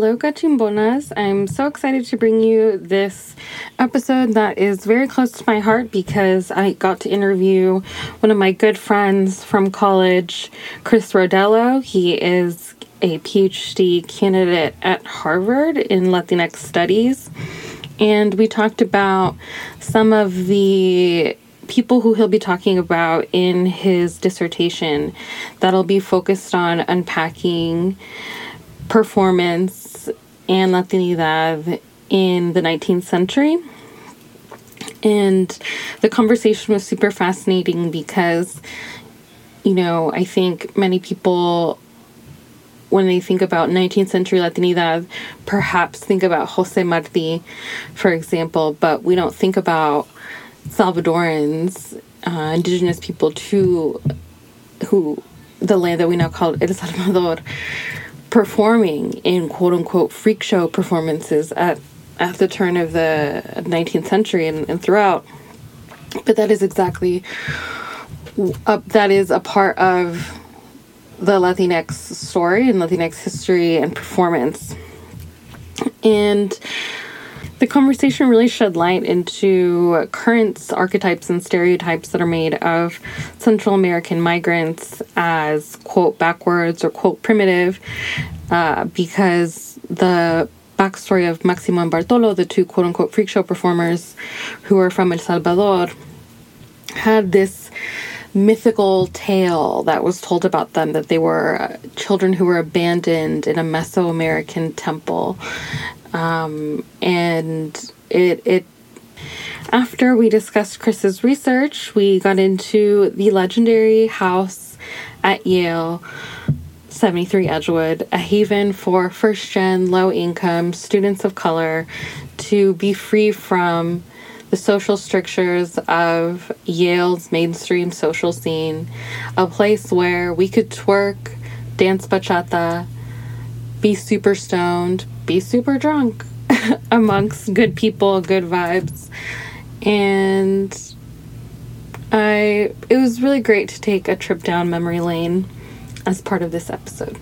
Hello, Cachimbonas. I'm so excited to bring you this episode that is very close to my heart because I got to interview one of my good friends from college, Chris Rodello. He is a PhD candidate at Harvard in Latinx Studies. And we talked about some of the people who he'll be talking about in his dissertation that'll be focused on unpacking performance and Latinidad in the 19th century. And the conversation was super fascinating because, you know, I think many people, when they think about 19th century Latinidad, perhaps think about Jose Marti, for example, but we don't think about Salvadorans, uh, indigenous people too, who the land that we now call El Salvador performing in quote unquote freak show performances at at the turn of the 19th century and, and throughout. But that is exactly uh, that is a part of the Latinx story and Latinx history and performance. And the conversation really shed light into current archetypes and stereotypes that are made of Central American migrants as, quote, backwards or, quote, primitive, uh, because the backstory of Maximo and Bartola, the two, quote unquote, freak show performers who are from El Salvador, had this mythical tale that was told about them that they were children who were abandoned in a Mesoamerican temple um, and it it after we discussed Chris's research, we got into the legendary house at Yale, 73 Edgewood, a haven for first gen, low income students of color to be free from the social strictures of Yale's mainstream social scene, a place where we could twerk, dance bachata, be super stoned, be super drunk amongst good people, good vibes. And I it was really great to take a trip down memory lane as part of this episode.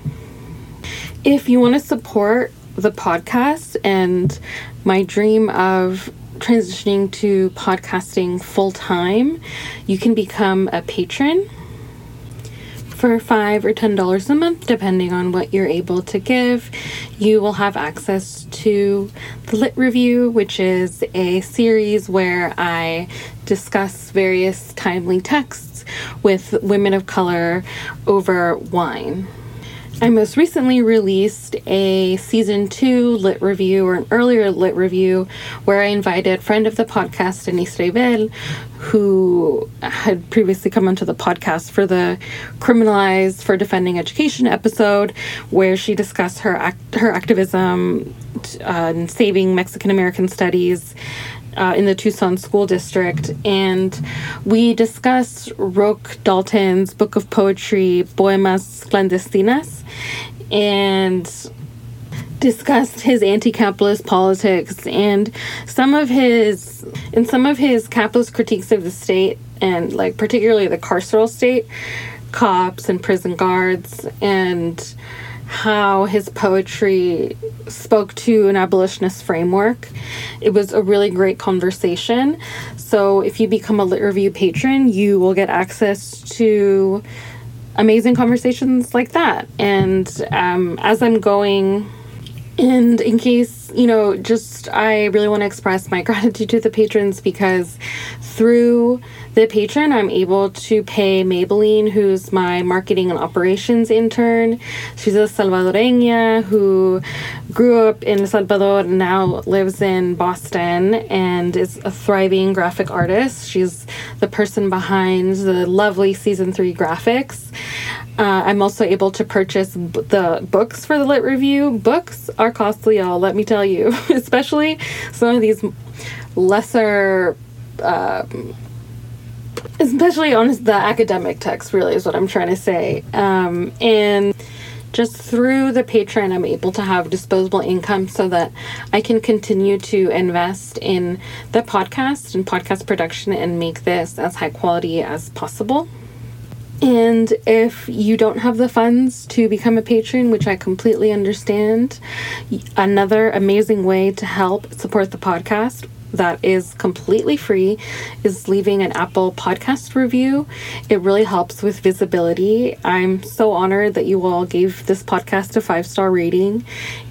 If you want to support the podcast and my dream of transitioning to podcasting full time, you can become a patron for five or ten dollars a month, depending on what you're able to give. You will have access to the Lit Review, which is a series where I discuss various timely texts with women of color over wine. I most recently released a season two lit review or an earlier lit review where I invited friend of the podcast, Denise Reibel, who had previously come onto the podcast for the Criminalized for Defending Education episode, where she discussed her act- her activism uh, saving Mexican American studies uh, in the Tucson School District, and we discussed Roque Dalton's book of poetry, Poemas Clandestinos, and discussed his anti-capitalist politics and some of his in some of his capitalist critiques of the state and like particularly the carceral state cops and prison guards and how his poetry spoke to an abolitionist framework. It was a really great conversation. So, if you become a Lit Review patron, you will get access to amazing conversations like that. And um, as I'm going, and in case, you know, just I really want to express my gratitude to the patrons because through the patron, I'm able to pay Maybelline, who's my marketing and operations intern. She's a Salvadoreña who grew up in El Salvador now lives in Boston and is a thriving graphic artist. She's the person behind the lovely season three graphics. Uh, I'm also able to purchase b- the books for the Lit Review. Books are costly, y'all, let me tell you, especially some of these lesser. Um, especially on the academic text, really, is what I'm trying to say. Um, and just through the Patreon, I'm able to have disposable income so that I can continue to invest in the podcast and podcast production and make this as high quality as possible. And if you don't have the funds to become a patron, which I completely understand, another amazing way to help support the podcast that is completely free is leaving an Apple podcast review. It really helps with visibility. I'm so honored that you all gave this podcast a five star rating,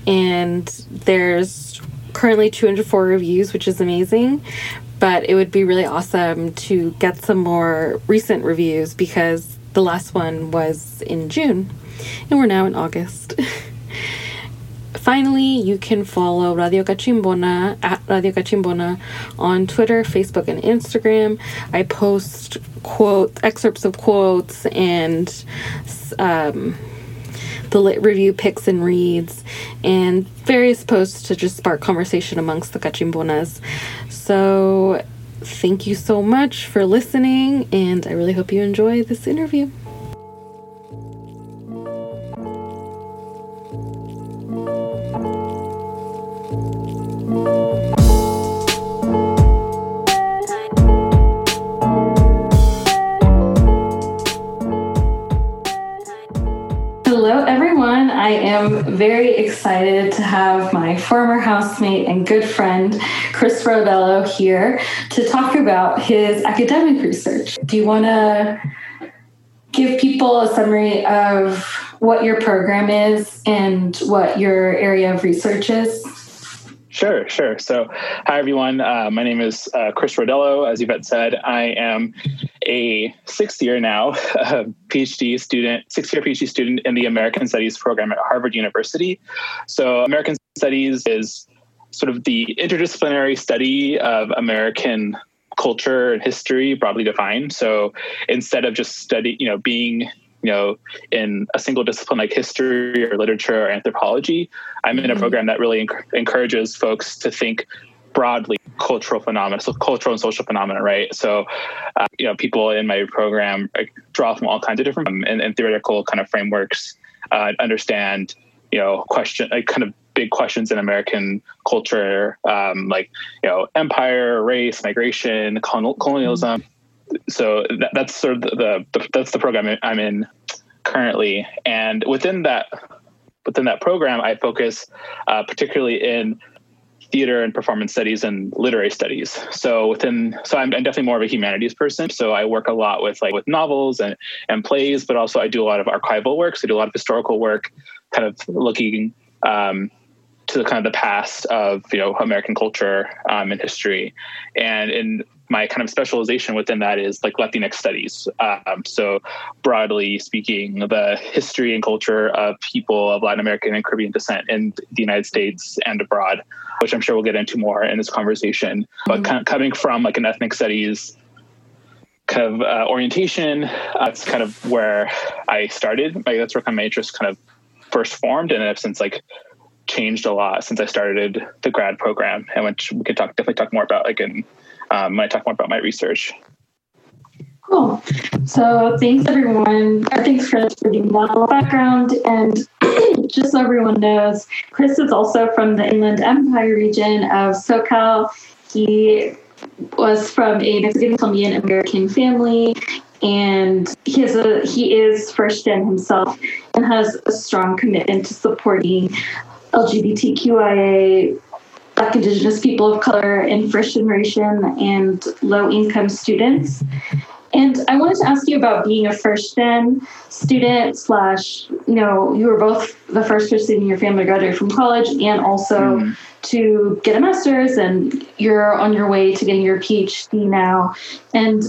and there's currently 204 reviews, which is amazing but it would be really awesome to get some more recent reviews because the last one was in June and we're now in August. Finally, you can follow Radio Cachimbona at Radio Cachimbona on Twitter, Facebook, and Instagram. I post quote excerpts of quotes and um, the lit review picks and reads, and various posts to just spark conversation amongst the Cachimbonas. So, thank you so much for listening, and I really hope you enjoy this interview. Am very excited to have my former housemate and good friend, Chris Rodello, here to talk about his academic research. Do you want to give people a summary of what your program is and what your area of research is? Sure, sure. So, hi everyone. Uh, my name is uh, Chris Rodello. As Yvette said, I am a sixth year now PhD student, sixth year PhD student in the American Studies program at Harvard University. So, American Studies is sort of the interdisciplinary study of American culture and history, broadly defined. So, instead of just study, you know, being you know, in a single discipline like history or literature or anthropology. I'm in a mm-hmm. program that really enc- encourages folks to think broadly cultural phenomena, so cultural and social phenomena, right? So, uh, you know, people in my program draw from all kinds of different um, and, and, theoretical kind of frameworks, uh, understand, you know, question, like kind of big questions in American culture, um, like, you know, empire, race, migration, colonialism. Mm-hmm so that, that's sort of the, the, that's the program I'm in currently, and within that within that program, I focus uh, particularly in theater and performance studies and literary studies. So within, so I'm, I'm, definitely more of a humanities person. So I work a lot with like with novels and and plays, but also I do a lot of archival work. So I do a lot of historical work, kind of looking um, to the kind of the past of you know American culture um, and history, and in my kind of specialization within that is like Latinx studies. Um, so, broadly speaking, the history and culture of people of Latin American and Caribbean descent in the United States and abroad, which I'm sure we'll get into more in this conversation. Mm-hmm. But of coming from like an ethnic studies kind of uh, orientation, that's kind of where I started. Like that's where kind of my interest kind of first formed, and I've since like changed a lot since I started the grad program, and which we could talk definitely talk more about like in um, when I talk more about my research. Cool. So thanks everyone. Thanks Chris for giving that little background. And just so everyone knows, Chris is also from the Inland Empire region of SoCal. He was from a Mexican Colombian American family and he is a he is first gen himself and has a strong commitment to supporting LGBTQIA Black, Indigenous people of color, and first generation and low income students. And I wanted to ask you about being a first gen student slash, you know, you were both the first person in your family to graduate from college and also mm. to get a master's and you're on your way to getting your PhD now. And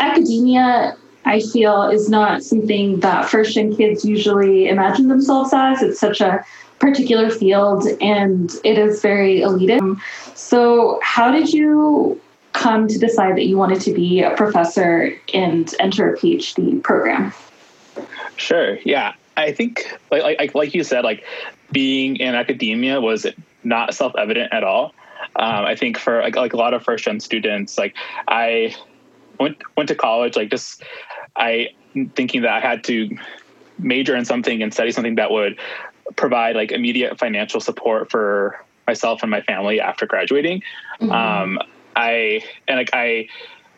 academia, I feel, is not something that first gen kids usually imagine themselves as. It's such a particular field and it is very elitist. So, how did you come to decide that you wanted to be a professor and enter a PhD program? Sure. Yeah. I think, like, like, like you said, like being in academia was not self evident at all. Um, I think for like, like a lot of first gen students, like I went went to college, like just I thinking that I had to major in something and study something that would provide like immediate financial support for myself and my family after graduating. Mm-hmm. Um, I and like I,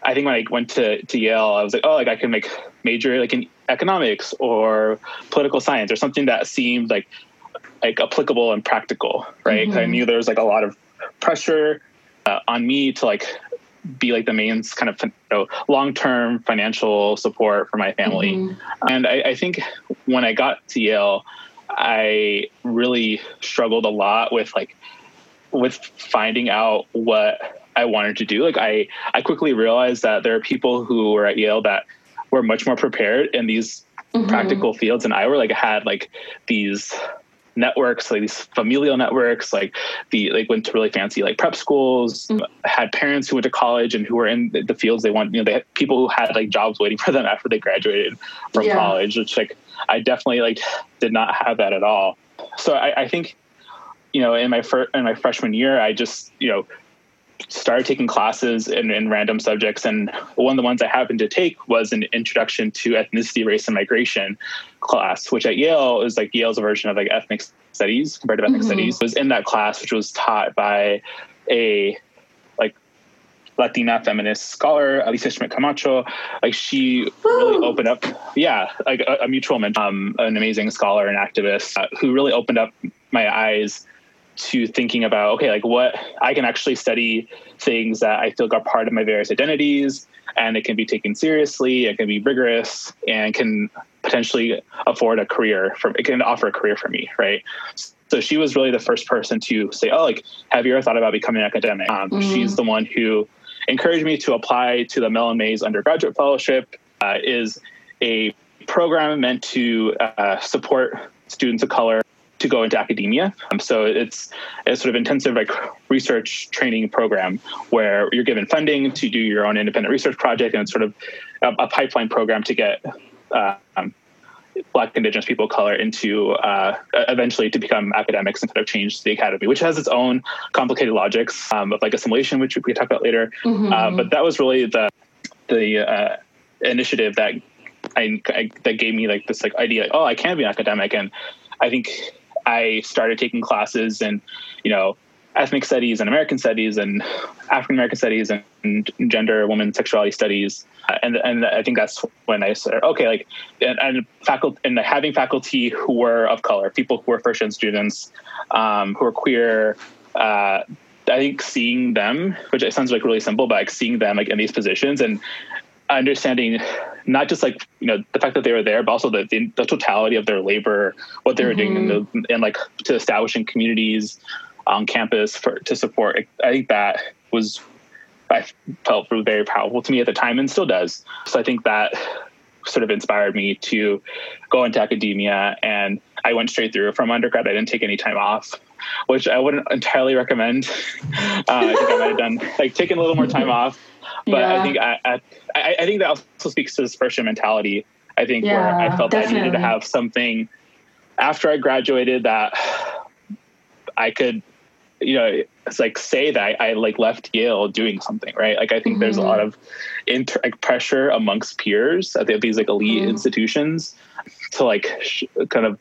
I think when I went to to Yale, I was like, oh, like I can make major like in economics or political science or something that seemed like like applicable and practical, right? Mm-hmm. I knew there was like a lot of pressure uh, on me to like be like the main kind of you know, long-term financial support for my family. Mm-hmm. And I, I think when I got to Yale, I really struggled a lot with like with finding out what I wanted to do. Like I I quickly realized that there are people who were at Yale that were much more prepared in these mm-hmm. practical fields and I were like had like these networks, like these familial networks, like the like went to really fancy like prep schools, mm-hmm. had parents who went to college and who were in the fields they want. You know, they had people who had like jobs waiting for them after they graduated from yeah. college, which like I definitely like did not have that at all. So I, I think, you know, in my first in my freshman year, I just you know started taking classes in, in, random subjects. And one of the ones I happened to take was an introduction to ethnicity, race, and migration class, which at Yale is like Yale's version of like ethnic studies, comparative ethnic mm-hmm. studies, was in that class, which was taught by a Latina feminist scholar, Alicia Schmidt Camacho. Like she Woo! really opened up, yeah, like a, a mutual mentor, um, an amazing scholar and activist uh, who really opened up my eyes to thinking about okay like what i can actually study things that i feel are part of my various identities and it can be taken seriously it can be rigorous and can potentially afford a career for it can offer a career for me right so she was really the first person to say oh like have you ever thought about becoming an academic um, mm-hmm. she's the one who encouraged me to apply to the mellon mays undergraduate fellowship uh, is a program meant to uh, support students of color to go into academia. Um, so it's a sort of intensive like research training program where you're given funding to do your own independent research project, and it's sort of a, a pipeline program to get uh, um, Black Indigenous people of color into uh, eventually to become academics and kind of change the academy, which has its own complicated logics um, of like assimilation, which we can talk about later. Mm-hmm. Uh, but that was really the the uh, initiative that I, I, that gave me like this like idea, like, oh, I can be an academic, and I think I started taking classes and you know, ethnic studies and American studies and African American studies and gender, women, sexuality studies, uh, and and I think that's when I said, okay, like and, and faculty and having faculty who were of color, people who were first gen students, um, who were queer. Uh, I think seeing them, which it sounds like really simple, but like seeing them like in these positions and understanding not just like you know the fact that they were there, but also the the, the totality of their labor, what they were mm-hmm. doing, in the, and mm-hmm. like to establishing communities on campus for to support. I think that was I felt very powerful to me at the time, and still does. So I think that sort of inspired me to go into academia, and I went straight through from undergrad. I didn't take any time off, which I wouldn't entirely recommend. Uh, I think I might have done like taking a little more time off but yeah. I think I, I, I think that also speaks to this first year mentality. I think yeah, where I felt definitely. I needed to have something after I graduated that I could, you know, it's like say that I, I like left Yale doing something, right? Like I think mm-hmm. there's a mm-hmm. lot of inter- like pressure amongst peers at these like elite mm-hmm. institutions to like sh- kind of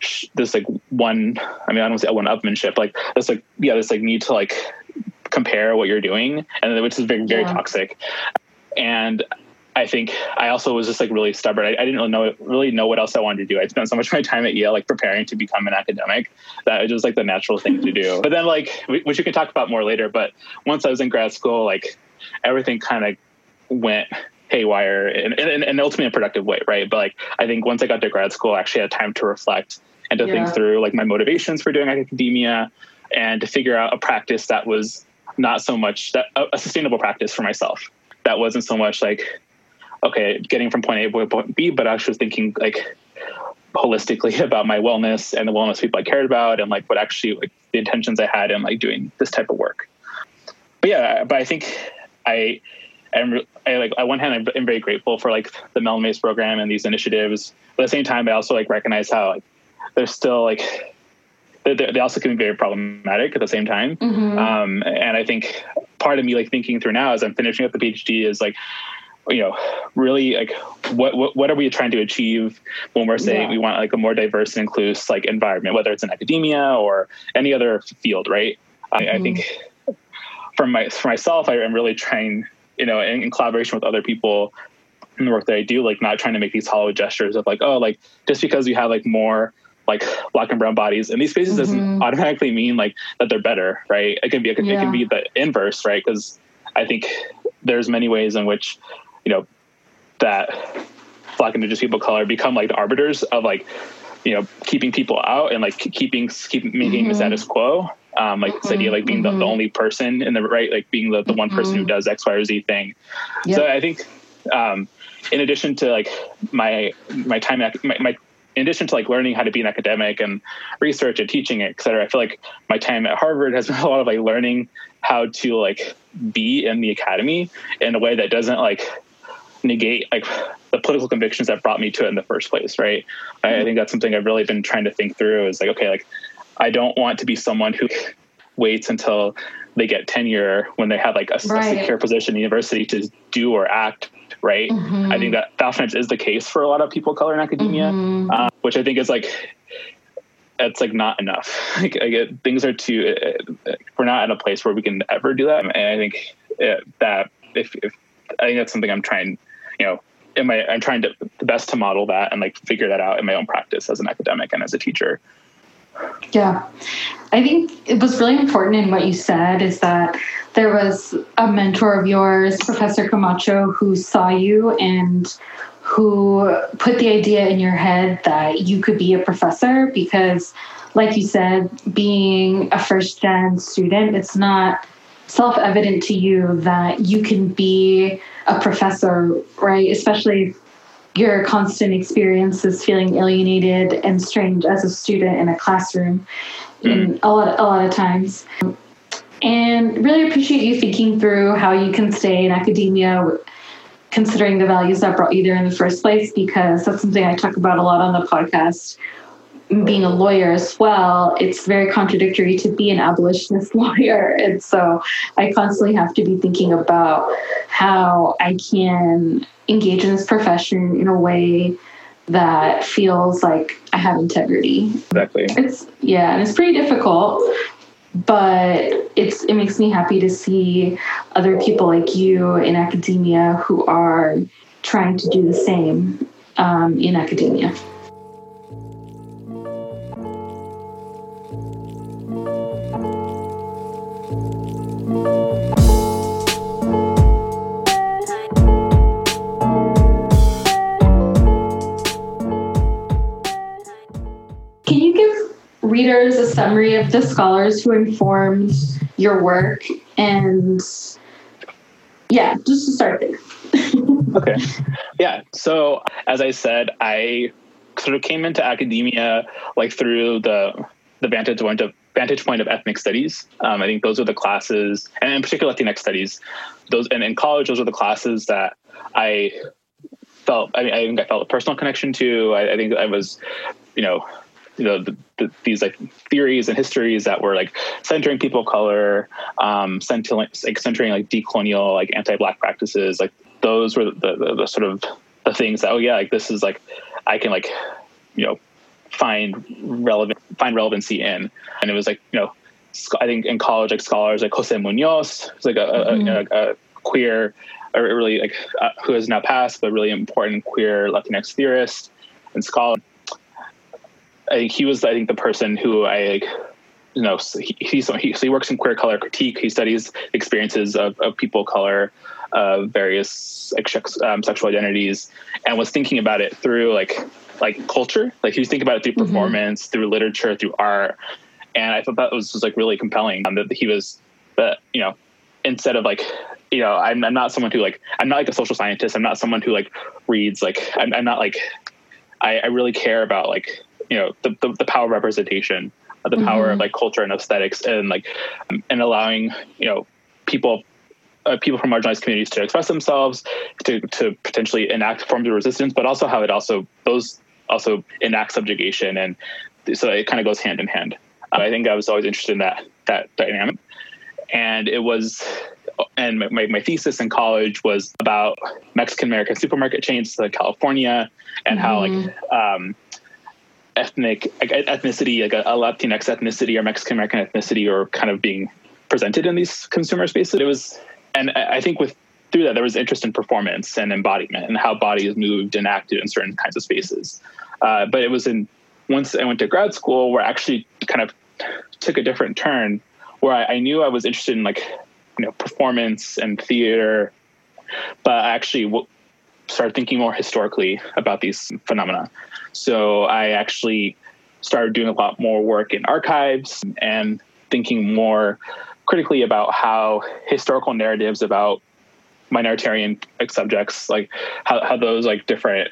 sh- this like one. I mean, I don't say one upmanship, like this like yeah, this like need to like compare what you're doing, and which is very very yeah. toxic. And I think I also was just like really stubborn. I, I, didn't really know really know what else I wanted to do. I spent so much of my time at Yale like preparing to become an academic that it was like the natural thing to do. But then like which we can talk about more later. But once I was in grad school, like everything kind of went haywire in, in, in ultimately a productive way, right? But like I think once I got to grad school, I actually had time to reflect and to yeah. think through like my motivations for doing academia and to figure out a practice that was not so much that a, sustainable practice for myself. That wasn't so much like, okay, getting from point A to point B, but I was thinking like holistically about my wellness and the wellness people I cared about and like what actually like the intentions I had in like doing this type of work. But yeah, but I think I am I like on one hand I'm very grateful for like the Mellon Mays program and these initiatives. But at the same time, I also like recognize how like there's still like they also can be very problematic at the same time. Mm-hmm. Um, and I think part of me like thinking through now as I'm finishing up the PhD is like, you know, really like what, what, what are we trying to achieve when we're saying yeah. we want like a more diverse and inclusive like environment, whether it's in academia or any other field, right? Mm-hmm. I, I, think from my for myself, I am really trying, you know, in, in collaboration with other people, in the work that I do, like not trying to make these hollow gestures of like, oh, like just because you have like more like black and brown bodies in these spaces mm-hmm. doesn't automatically mean like that they're better, right? It can be, it can, yeah. it can be the inverse, right? Because I think there's many ways in which, you know, that black and indigenous people of color become like the arbiters of like, you know, keeping people out and like keeping, keep making mm-hmm. the status quo. Um, like mm-hmm. this idea like being the, the, mm-hmm. only person in the right, like being the, the one person who mm-hmm. does X, Y, or Z thing. Yep. So I think, um, in addition to like my my time my, my in addition to like learning how to be an academic and research and teaching et cetera, I feel like my time at Harvard has been a lot of like learning how to like be in the academy in a way that doesn't like negate like the political convictions that brought me to it in the first place. Right. Mm-hmm. I, I think that's something I've really been trying to think through is like, okay, like I don't want to be someone who waits until they get tenure when they have like a, right. a secure position in university to do or act right? Mm-hmm. I think that, that is the case for a lot of people of color in academia, mm-hmm. uh, which I think is like it's like not enough. Like, get, things are too. Uh, we're not at a place where we can ever do that, and I think uh, that if, if I think that's something I'm trying, you know, in my I'm trying to the best to model that and like figure that out in my own practice as an academic and as a teacher. Yeah. I think it was really important in what you said is that there was a mentor of yours, Professor Camacho, who saw you and who put the idea in your head that you could be a professor because, like you said, being a first gen student, it's not self evident to you that you can be a professor, right? Especially your constant experiences feeling alienated and strange as a student in a classroom in mm. a lot a lot of times. And really appreciate you thinking through how you can stay in academia considering the values that brought you there in the first place because that's something i talk about a lot on the podcast being a lawyer as well it's very contradictory to be an abolitionist lawyer and so i constantly have to be thinking about how i can engage in this profession in a way that feels like I have integrity. Exactly. It's yeah, and it's pretty difficult, but it's it makes me happy to see other people like you in academia who are trying to do the same um, in academia. Readers a summary of the scholars who informed your work and yeah, just to start there. okay. Yeah. So as I said, I sort of came into academia like through the the vantage point of vantage point of ethnic studies. Um, I think those are the classes, and in particular Latinx studies. Those and in college, those are the classes that I felt. I mean, I think I felt a personal connection to. I, I think I was, you know, you know the, the, these like theories and histories that were like centering people of color, um, centering, like centering like decolonial like anti-black practices. Like those were the, the, the sort of the things that oh yeah like this is like I can like you know find relevant find relevancy in, and it was like you know I think in college like scholars like Jose Munoz, who's like a, mm-hmm. a, a, a queer, or really like uh, who has now passed, but really important queer Latinx theorist and scholar. I think he was I think the person who I like you know he, he's he, so he works in queer color critique he studies experiences of, of people of color of various um, sexual identities and was thinking about it through like like culture like you think about it through mm-hmm. performance through literature through art and i thought that was, was like really compelling um, that he was but you know instead of like you know I'm, I'm not someone who like i'm not like a social scientist i'm not someone who like reads like i'm, I'm not like I, I really care about like you know the, the, the power of representation the mm-hmm. power of like culture and aesthetics and like and allowing you know people uh, people from marginalized communities to express themselves to to potentially enact forms of resistance but also how it also those also enact subjugation and so it kind of goes hand in hand i think i was always interested in that that dynamic and it was and my, my thesis in college was about mexican american supermarket chains like california and mm-hmm. how like mm-hmm. um, ethnic like, ethnicity, like a, a Latinx ethnicity or Mexican American ethnicity, or kind of being presented in these consumer spaces. It was, and I think with through that there was interest in performance and embodiment and how bodies moved and acted in certain kinds of spaces. Uh, but it was in once I went to grad school where I actually kind of took a different turn where I, I knew I was interested in like you know performance and theater, but I actually w- started thinking more historically about these phenomena. So I actually started doing a lot more work in archives and thinking more critically about how historical narratives about minoritarian like, subjects like how, how those like different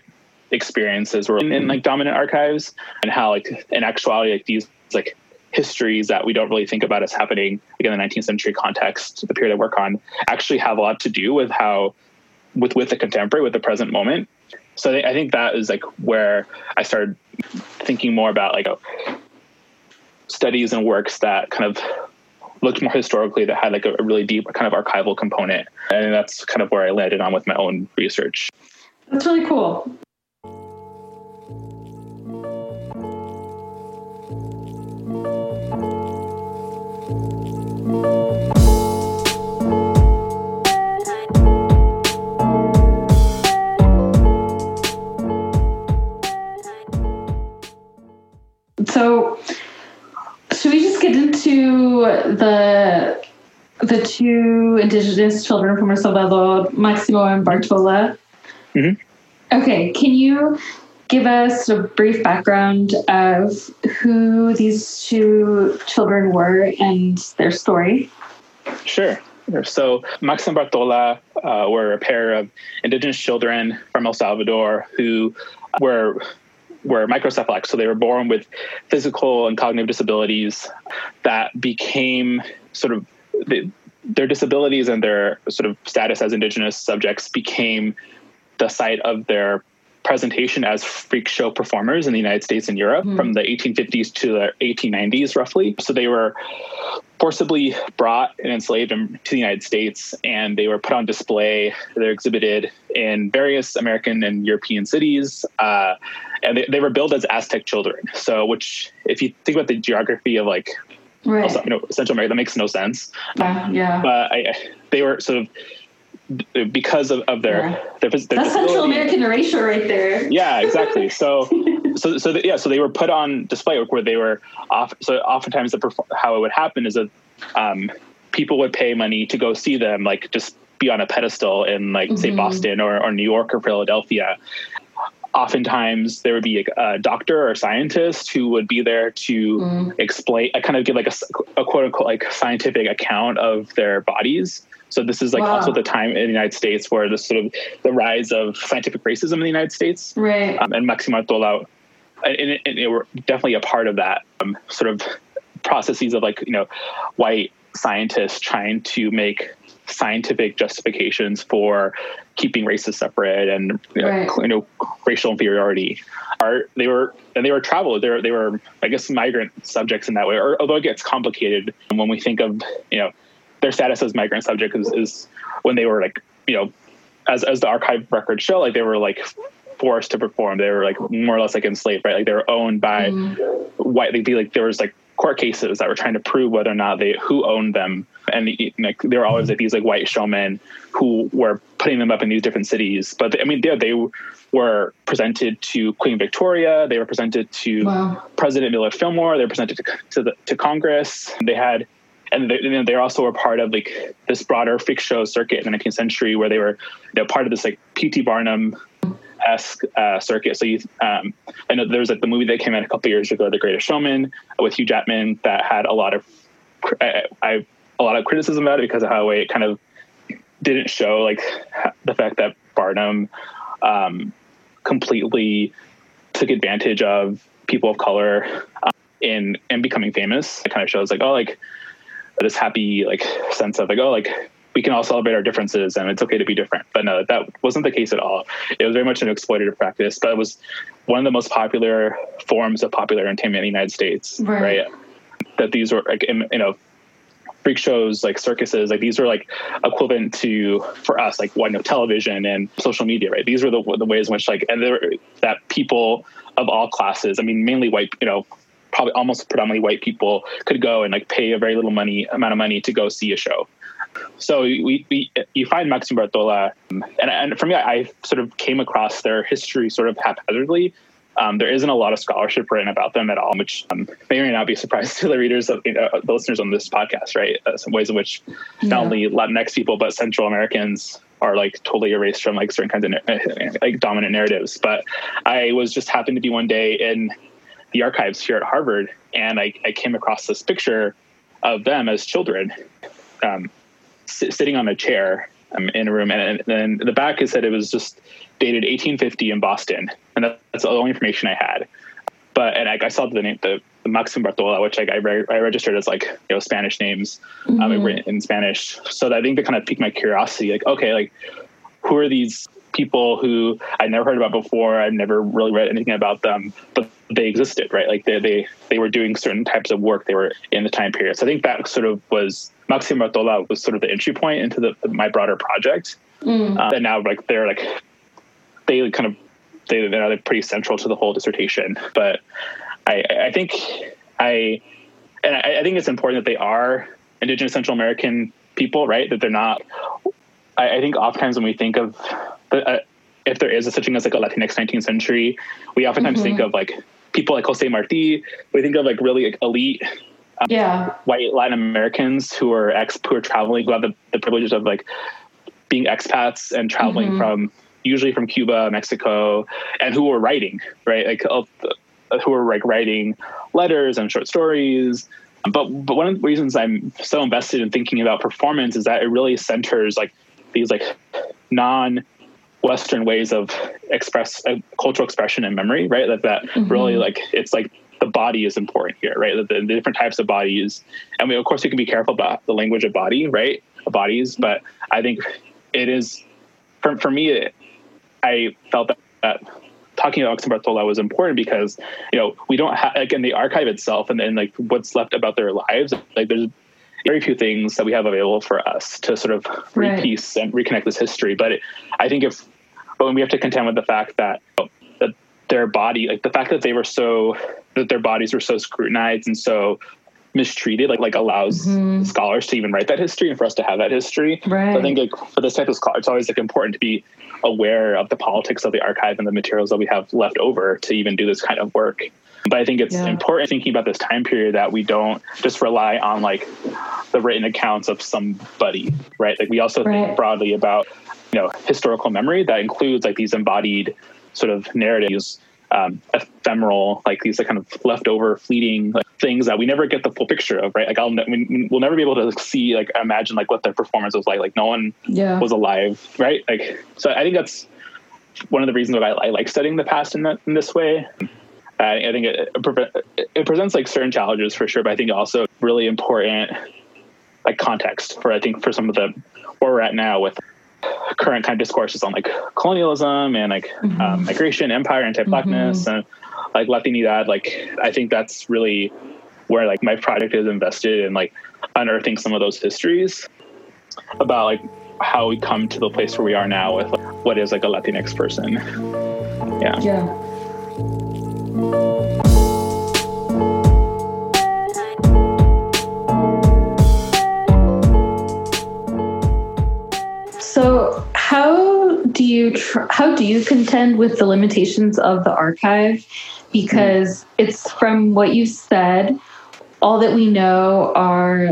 experiences were in, in, like dominant archives and how like in actuality like these like histories that we don't really think about as happening like, in the 19th century context the period i work on actually have a lot to do with how with with the contemporary with the present moment. So I think i think that is like where i started thinking more about like studies and works that kind of looked more historically that had like a, a really deep kind of archival component. And that's kind of where i landed on with my own research. That's really cool the the two indigenous children from El Salvador, Maximo and Bartola? Mm-hmm. Okay, can you give us a brief background of who these two children were and their story? Sure. So Max and Bartola uh, were a pair of indigenous children from El Salvador who were were microcephalic, so they were born with physical and cognitive disabilities that became sort of the, their disabilities and their sort of status as indigenous subjects became the site of their presentation as freak show performers in the United States and Europe mm. from the 1850s to the 1890s, roughly. So they were forcibly brought and enslaved to the United States, and they were put on display. They're exhibited in various American and European cities, uh, and they, they, were billed as Aztec children. So, which, if you think about the geography of like, right. also, you know, Central America, that makes no sense. Uh, yeah, but I, they were sort of because of, of their, yeah. their, their that's Central American erasure right there. Yeah, exactly. So, so, so the, yeah, so they were put on display where they were off. So oftentimes, the how it would happen is that um, people would pay money to go see them, like just be on a pedestal in like mm-hmm. say Boston or, or New York or Philadelphia. Oftentimes, there would be a, a doctor or scientist who would be there to mm. explain, uh, kind of give like a, a quote unquote like scientific account of their bodies so this is like wow. also the time in the United States where the sort of the rise of scientific racism in the United States, right? Um, and Maximo Bartola, and, and, and were definitely a part of that um, sort of processes of like you know white scientists trying to make scientific justifications for keeping races separate and you know, right. you know racial inferiority. Are they were and they were traveled. They were they were I guess migrant subjects in that way. Or although it gets complicated when we think of you know their status as migrant subject is, is when they were like you know as as the archive records show like they were like forced to perform. They were like more or less like enslaved right? Like they were owned by mm. white they'd be like there was like court cases that were trying to prove whether or not they who owned them. And like there were always like these like white showmen who were putting them up in these different cities. But they, i mean they, they were presented to queen victoria. They were presented to wow. president millard fillmore. They were presented to, to, the, to congress. They had and they, you know, they also were part of like this broader freak show circuit in the 19th century where they were you know, part of this like P.T. Barnum esque uh, circuit. So you, um, I know there was like the movie that came out a couple years ago, The Greatest Showman, with Hugh Jackman, that had a lot of I, I a lot of criticism about it because of how it kind of didn't show like the fact that Barnum um, completely took advantage of people of color um, in in becoming famous. It kind of shows like oh like this happy like sense of like oh like we can all celebrate our differences and it's okay to be different. But no, that wasn't the case at all. It was very much an exploitative practice, but it was one of the most popular forms of popular entertainment in the United States, right? right? That these were like, in, you know, freak shows like circuses, like these were like equivalent to for us, like what you know, television and social media, right? These were the, the ways in which like, and there that people of all classes, I mean, mainly white, you know, probably almost predominantly white people could go and like pay a very little money amount of money to go see a show so we, we you find Maxim Bartola, and, and for me, I, I sort of came across their history sort of haphazardly. Um, there isn't a lot of scholarship written about them at all, which um, may or may not be surprised to the readers of you know, the listeners on this podcast, right? Uh, some ways in which yeah. not only Latinx people but Central Americans are like totally erased from like certain kinds of like dominant narratives. But I was just happened to be one day in the archives here at Harvard, and I, I came across this picture of them as children, um, s- sitting on a chair um, in a room, and, then the back is said it was just dated 1850 in Boston, and that's the only information I had. But and I, I saw the name, the, the Maxim Bartola, which like I, re- I registered as like you know Spanish names, um, mm-hmm. um, written in Spanish. So I think that kind of piqued my curiosity. Like, okay, like who are these people who I never heard about before? I've never really read anything about them, but they existed, right? Like they they they were doing certain types of work. They were in the time period. So I think that sort of was Maxim Bartola was sort of the entry point into the, my broader project. Mm. Uh, and now like they're like they kind of they, they're pretty central to the whole dissertation. But I, I think I, and I, I think it's important that they are Indigenous Central American people, right? That they're not. I, I think oftentimes when we think of, uh, if there is a such thing as like a Latinx 19th century, we oftentimes mm-hmm. think of like people like Jose Marti. We think of like really like elite um, yeah. white Latin Americans who are ex who are traveling, who have the, the privileges of like being expats and traveling mm-hmm. from usually from Cuba, Mexico, and who were writing, right? Like uh, who were like writing letters and short stories. But but one of the reasons I'm so invested in thinking about performance is that it really centers like these like non Western ways of express uh, cultural expression and memory, right? That that mm-hmm. really like it's like the body is important here, right? The, the, different types of bodies, and we of course we can be careful about the language of body, right? Of Bodies, but I think it is for for me. It, I felt that, that talking about Maxim Bartola was important because you know we don't have again the archive itself and then like what's left about their lives like there's very few things that we have available for us to sort of right. repiece and reconnect this history but it, i think if but when we have to contend with the fact that that their body like the fact that they were so that their bodies were so scrutinized and so mistreated like like allows mm-hmm. scholars to even write that history and for us to have that history right. so i think like for this type of scholar it's always like important to be aware of the politics of the archive and the materials that we have left over to even do this kind of work. But I think it's yeah. important thinking about this time period that we don't just rely on like the written accounts of somebody, right? Like we also right. think broadly about, you know, historical memory that includes like these embodied sort of narratives um, ephemeral, like these like kind of leftover, fleeting like, things that we never get the full picture of, right? Like I'll ne- we'll never be able to like, see, like imagine like what their performance was like. Like no one yeah. was alive, right? Like so, I think that's one of the reasons that I, I like studying the past in that in this way. I think it, it, it presents like certain challenges for sure, but I think also really important like context for I think for some of the where we're at now with current kind of discourses on like colonialism and like mm-hmm. um, migration, empire, anti-blackness, mm-hmm. and like Latinidad. Like I think that's really where like my project is invested in like unearthing some of those histories about like how we come to the place where we are now with like, what is like a Latinx person. Yeah. Yeah. So, how do you tr- how do you contend with the limitations of the archive? Because it's from what you said, all that we know are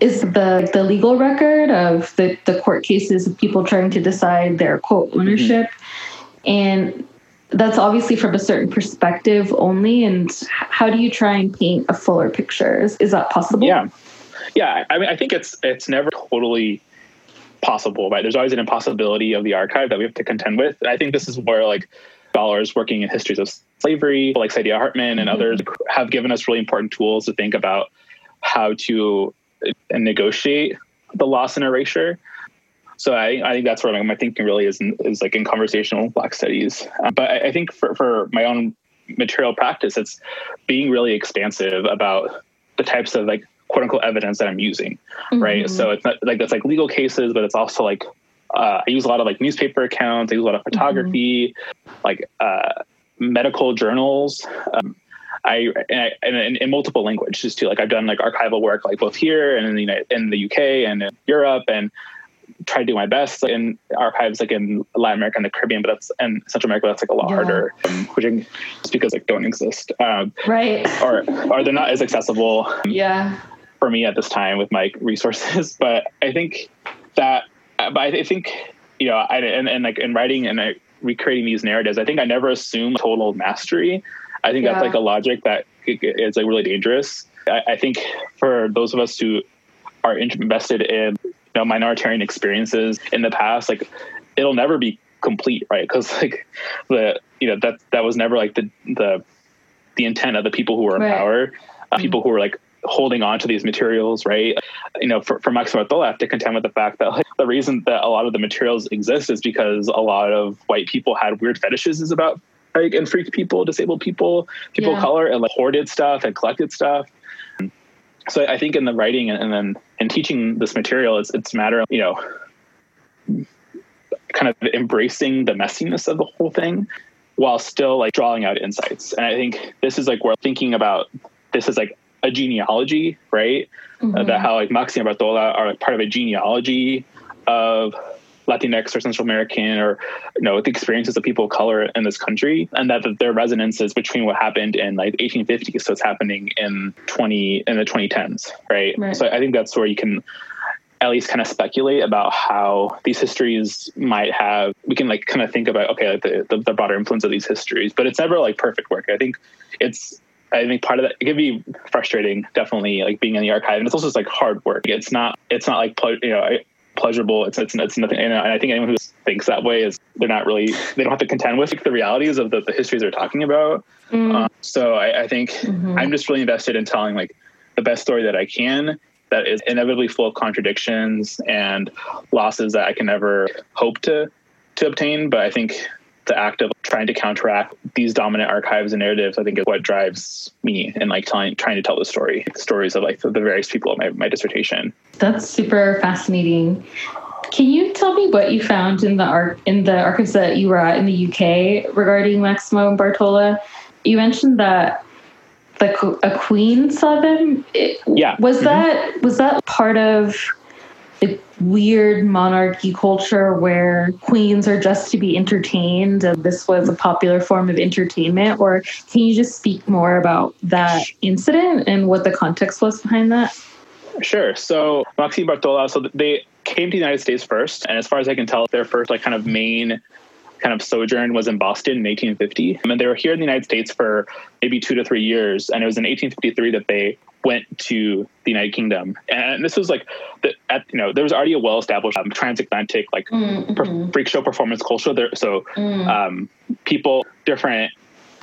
is the the legal record of the the court cases of people trying to decide their quote ownership, mm-hmm. and that's obviously from a certain perspective only. And how do you try and paint a fuller picture? Is, is that possible? Yeah, yeah. I mean, I think it's it's never totally possible, right? There's always an impossibility of the archive that we have to contend with. And I think this is where like scholars working in histories of slavery, like Saidiya Hartman and mm-hmm. others, have given us really important tools to think about how to uh, negotiate the loss and erasure. So I, I think that's where my thinking really is, in, is like in conversational Black studies. Uh, but I, I think for, for my own material practice, it's being really expansive about the types of like quote unquote evidence that I'm using, mm-hmm. right? So it's not like that's like legal cases, but it's also like uh, I use a lot of like newspaper accounts. I use a lot of photography, mm-hmm. like uh, medical journals. Um, I, and, in, in, multiple languages too. Like I've done like archival work, like both here and in the United, in the UK and in Europe, and try to do my best in archives like in Latin America and the Caribbean, but that's and Central America that's like a lot yeah. harder, um, which is because like don't exist, um, right? Or or they're not as accessible. Yeah. For me at this time with my resources, but I think that, but I think you know, I, and, and like in writing and I, recreating these narratives, I think I never assume total mastery. I think yeah. that's like a logic that is like really dangerous. I, I think for those of us who are invested in know minoritarian experiences in the past, like it'll never be complete, right? Because like the you know that that was never like the the the intent of the people who were in right. power, uh, mm-hmm. people who were like holding on to these materials, right? You know, for, for Maximo Bartola, I have to contend with the fact that like, the reason that a lot of the materials exist is because a lot of white people had weird fetishes about like and freaked people, disabled people, people yeah. of color, and like hoarded stuff and collected stuff. So I think in the writing and, and then in teaching this material, it's it's a matter of you know kind of embracing the messiness of the whole thing while still like drawing out insights. And I think this is like we're thinking about this is like a genealogy, right? Mm-hmm. That how like Maximo Bartola are like part of a genealogy of Latinx or Central American or you know the experiences of people of color in this country, and that, that there are resonances between what happened in like 1850, so it's happening in 20 in the 2010s, right? right? So I think that's where you can at least kind of speculate about how these histories might have. We can like kind of think about okay, like the, the, the broader influence of these histories, but it's never like perfect work. I think it's I think part of that it can be frustrating, definitely, like being in the archive, and it's also just like hard work. It's not it's not like you know pleasurable. It's it's, it's nothing. And I think anyone who thinks that way is they're not really they don't have to contend with like, the realities of the, the histories they're talking about. Mm. Um, so I, I think mm-hmm. I'm just really invested in telling like the best story that I can that is inevitably full of contradictions and losses that I can never hope to to obtain. But I think the act of trying to counteract these dominant archives and narratives, I think is what drives me in like telling, trying to tell the story, stories of like the, the various people of my, my dissertation. That's super fascinating. Can you tell me what you found in the arc in the archives that you were at in the UK regarding Maximo Bartola? You mentioned that the a queen saw them. It, yeah. Was mm-hmm. that was that part of a weird monarchy culture where queens are just to be entertained and this was a popular form of entertainment or can you just speak more about that incident and what the context was behind that? Sure. So maxi bartola so they came to the united states first and as far as i can tell their first like kind of main kind of sojourn was in Boston in 1850. And they were here in the United States for maybe two to three years. And it was in 1853 that they went to the United Kingdom, and this was like the at, you know there was already a well established um, transatlantic like mm-hmm. per, freak show performance culture there. So mm. um, people different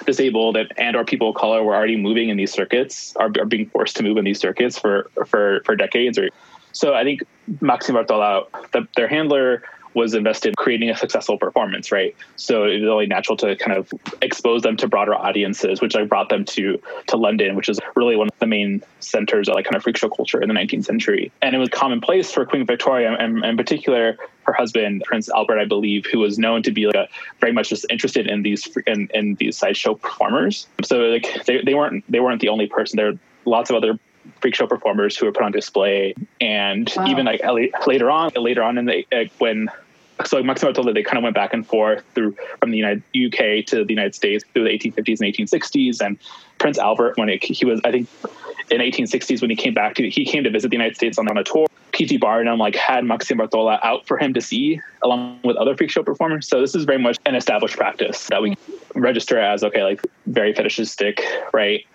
disabled and, and or people of color were already moving in these circuits are, are being forced to move in these circuits for for for decades or so I think Maxim Bartola, the, their handler was invested in creating a successful performance, right? So it was only natural to kind of expose them to broader audiences, which I brought them to to London, which is really one of the main centers of like kind of freak show culture in the 19th century. And it was commonplace for Queen Victoria, and in particular her husband Prince Albert, I believe, who was known to be like a, very much just interested in these in, in these sideshow performers. So like they, they weren't they weren't the only person. There were lots of other freak show performers who were put on display. And wow. even like later on, later on in the eh, when so Maximo told that they kind of went back and forth through from the United UK to the United States through the 1850s and 1860s. And Prince Albert, when it, he was, I think, in 1860s when he came back to, he came to visit the United States on, on a tour. P.T. Barnum like had Maximo Bartola out for him to see along with other freak show performers. So this is very much an established practice that we register as okay, like very fetishistic, right?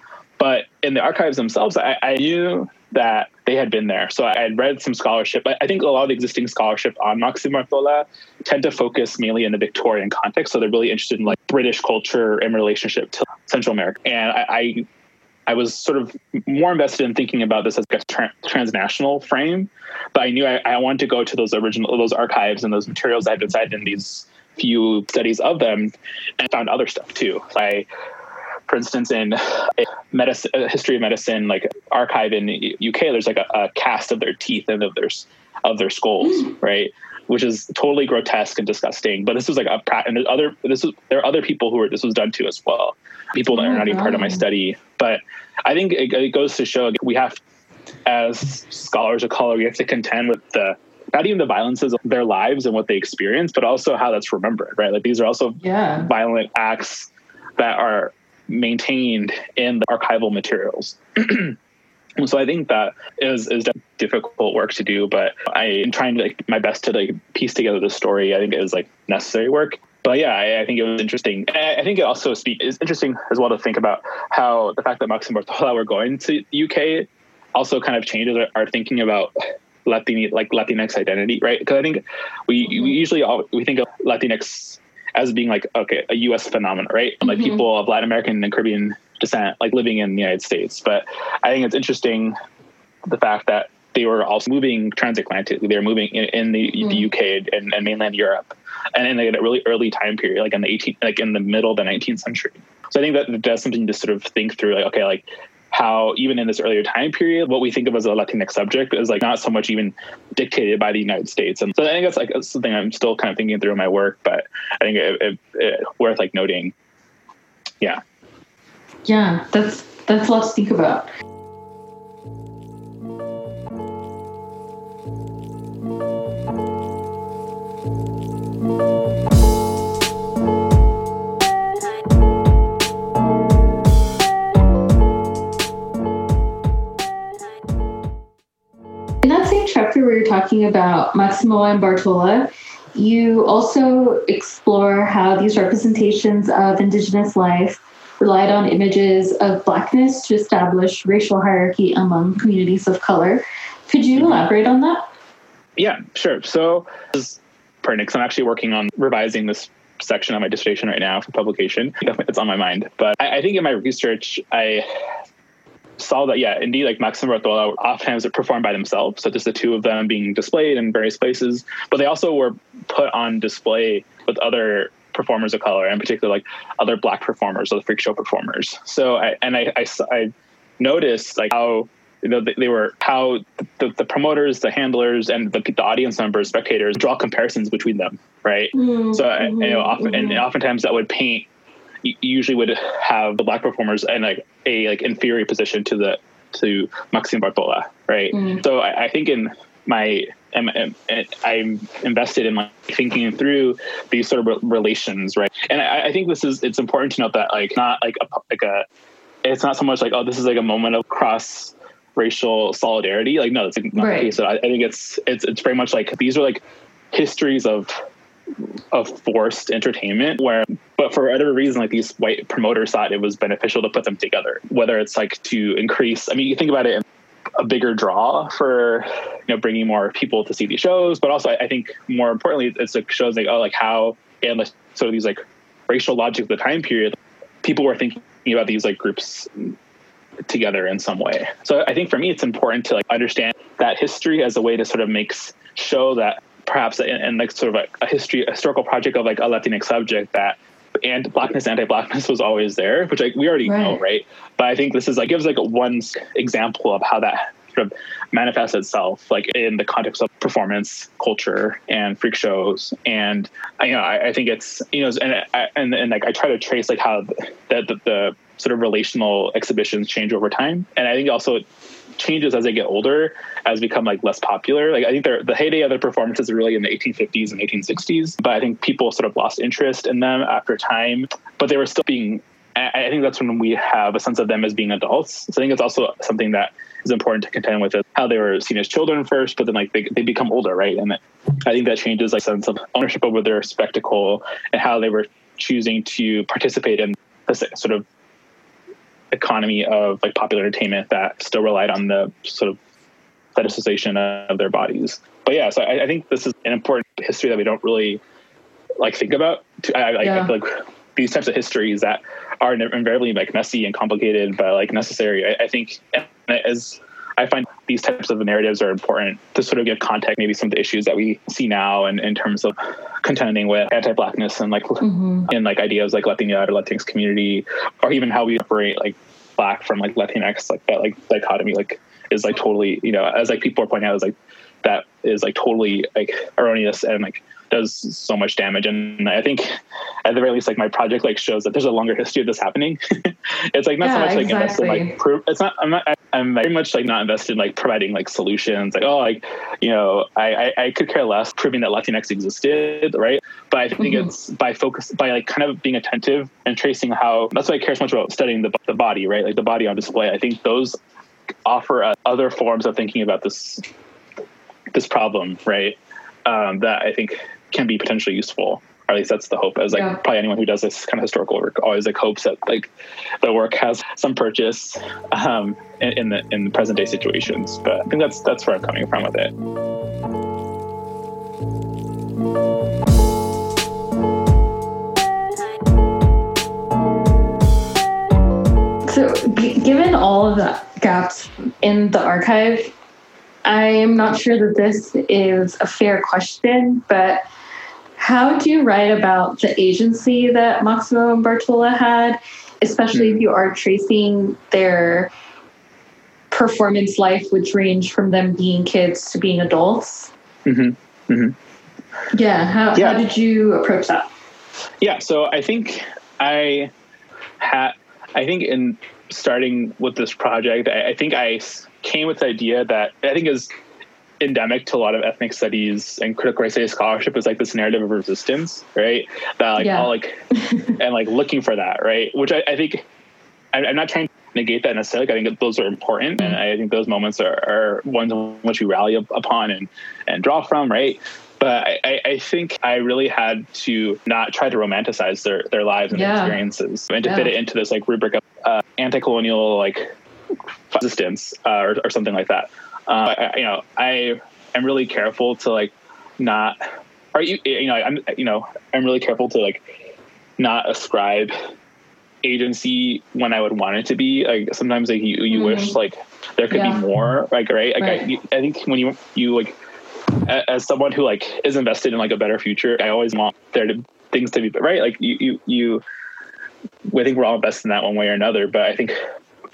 But in the archives themselves, I, I knew that they had been there. So I had read some scholarship. I think a lot of the existing scholarship on Maximo Bartola tend to focus mainly in the Victorian context. So they're really interested in like British culture in relationship to Central America. And I, I, I was sort of more invested in thinking about this as a tra- transnational frame, but I knew I, I wanted to go to those original, those archives and those materials I had been cited in these few studies of them and found other stuff too. I for instance, in medicine, uh, history of medicine, like archive in UK, there's like a, a, cast of their teeth and of their of their skulls, mm. right? Which is totally grotesque and disgusting. But this was like a and there's other this was there are other people who were this was done to as well. People that are oh, not even part of my study. But I think it, it goes to show we have as scholars of color, we have to contend with the not even the violences of their lives and what they experience, but also how that's remembered, right? Like these are also yeah. violent acts that are maintained in the archival materials. so I think that is is difficult work to do, but I am trying to like my best to like piece together the story. I think it was like necessary work. But yeah, I, I think it was interesting. I, I think it also speak is interesting as well to think about how the fact that Max and Bartola were going to UK also kind of changes our, our thinking about Latin like Latinx identity, right? Because I think we, we usually all, we think of Latinx as being like okay a U.S. phenomenon, right? Mm-hmm. Like people of Latin American and Caribbean descent, like living in the United States. But I think it's interesting the fact that they were also moving transatlantic. They were moving in, in the, mm-hmm. the UK and, and, mainland Europe, and in like a really early time period, like in the 18, like in the middle of the 19th century. So I think that that's something to sort of think through. Like, okay, like how even in this earlier time period, what we think of as a Latinx subject is like not so much even dictated by the United States. And so I think that's like something I'm still kind of thinking through in my work, but I think it, it, it worth like noting. Yeah. Yeah, that's that's a lot to think about. chapter where talking about Maximo and Bartola, you also explore how these representations of Indigenous life relied on images of Blackness to establish racial hierarchy among communities of color. Could you mm-hmm. elaborate on that? Yeah, sure. So, this is Pernix. I'm actually working on revising this section of my dissertation right now for publication. It's on my mind. But I, I think in my research, I saw that, yeah, indeed, like Maxim Bartola oftentimes are performed by themselves. So just the two of them being displayed in various places. But they also were put on display with other performers of color, and particularly like other black performers or the freak show performers. So I and I, I, I noticed like how you know they, they were how the, the, promoters, the handlers, and the, the audience members, spectators draw comparisons between them, right? Mm-hmm. So you know, often, mm-hmm. and oftentimes that would paint usually would have the black performers in like a like inferior position to the to Maxim Bartola, right? Mm. So I, I, think in my I'm, I'm invested in like thinking through these sort of relations, right? And I, I think this is it's important to note that like not like a like a it's not so much like oh this is like a moment of cross racial solidarity like no it's not right. the case I, I think it's it's it's very much like these are like histories of of forced entertainment where but for whatever reason like these white promoters thought it was beneficial to put them together. Whether it's like to increase i mean you think about it a bigger draw for you know bringing more people to see these shows but also i, think more importantly it's like shows like oh like how and like sort of these like racial logic of the time period people were thinking about these like groups together in some way. So i think for me it's important to like understand that history as a way to sort of makes show that perhaps in, in like sort of a, a history a historical project of like a Latinx subject that and blackness anti-blackness was always there which like we already right. know right. but i think this is like gives like one example of how that sort of manifests itself like in the context of performance culture and freak shows. And you know i, I think it's you know and, and and like i try to trace like how the, the, the sort of relational exhibitions change over time. And i think also changes as they get older, as become like less popular. Like I think the heyday of their performances are really in the 1850s and 1860s, but I think people sort of lost interest in them after time. But they were still being. I think that's when we have a sense of them as being adults. So I think it's also something that is important to contend with is how they were seen as children first, but then like they, they become older, right? And I think that changes like sense of ownership over their spectacle and how they were choosing to participate in this sort of economy of like popular entertainment that still relied on the sort of fetishization of their bodies. But yeah, so I, I think this is an important history that we don't really like think about. I, I, yeah. I feel like these types of histories that are invariably like messy and complicated, but like necessary. I, I think as I find these types of narratives are important to sort of give context, maybe some of the issues that we see now, and in terms of contending with anti-blackness and like mm-hmm. in like ideas like Latina or Latinx community, or even how we separate like black from like Latinx, like that like dichotomy, like is like totally you know as like people are pointing out is like that is like totally like erroneous and like does so much damage. And I think at the very least, like my project like shows that there's a longer history of this happening. it's like not Yeah, so much like exactly. invested like proof. It's not. I'm not. I'm very much like not invested in like providing like solutions. Like oh, like you know, I I, I could care less proving that Latinx existed, right? But I think Mhm. it's by focus by like kind of being attentive and tracing how. That's why I care so much about studying the the body, right? Like the body on display. I think those offer uh, other forms of thinking about this this problem, right? Um, that I think can be potentially useful. Or at least that's the hope. As like Yeah. probably anyone who does this kind of historical work always like hopes that like the work has some purchase um, in, in the in the present day situations. But I think that's that's where I'm coming from with it. So, g- given all of the gaps in the archive, I am not sure that this is a fair question, but how do you write about the agency that Maximo and Bartola had, especially if you are tracing their performance life, which range from them being kids to being adults? hmm Yeah, how, Yeah. how did you approach that? Yeah, so I think I had, I think in starting with this project, I, I think I s- came with the idea that I think is endemic to a lot of ethnic studies and critical race studies scholarship is like this narrative of resistance, right? That like Yeah. all like and like looking for that, right? Which I, I think I, I'm not trying to negate that necessarily. I think that those are important, and I think those moments are, are ones in which we rally upon and and draw from, right? But I, I- I think I really had to not try to romanticize their their lives and Yeah. experiences, and to Yeah. fit it into this like rubric of uh, anti-colonial like resistance uh, or, or something like that. Uh, I, you know, I am really careful to like not, or you, you know, I'm, you know, I'm really careful to like not ascribe agency when I would want it to be. Like sometimes like you, you Mhm. wish like there could Yeah. be more. Like right, like Right. I, I think when you you like as someone who like is invested in like a better future, I always want there to things to be right. Like you you you. I think we're all invested in that one way or another. But I think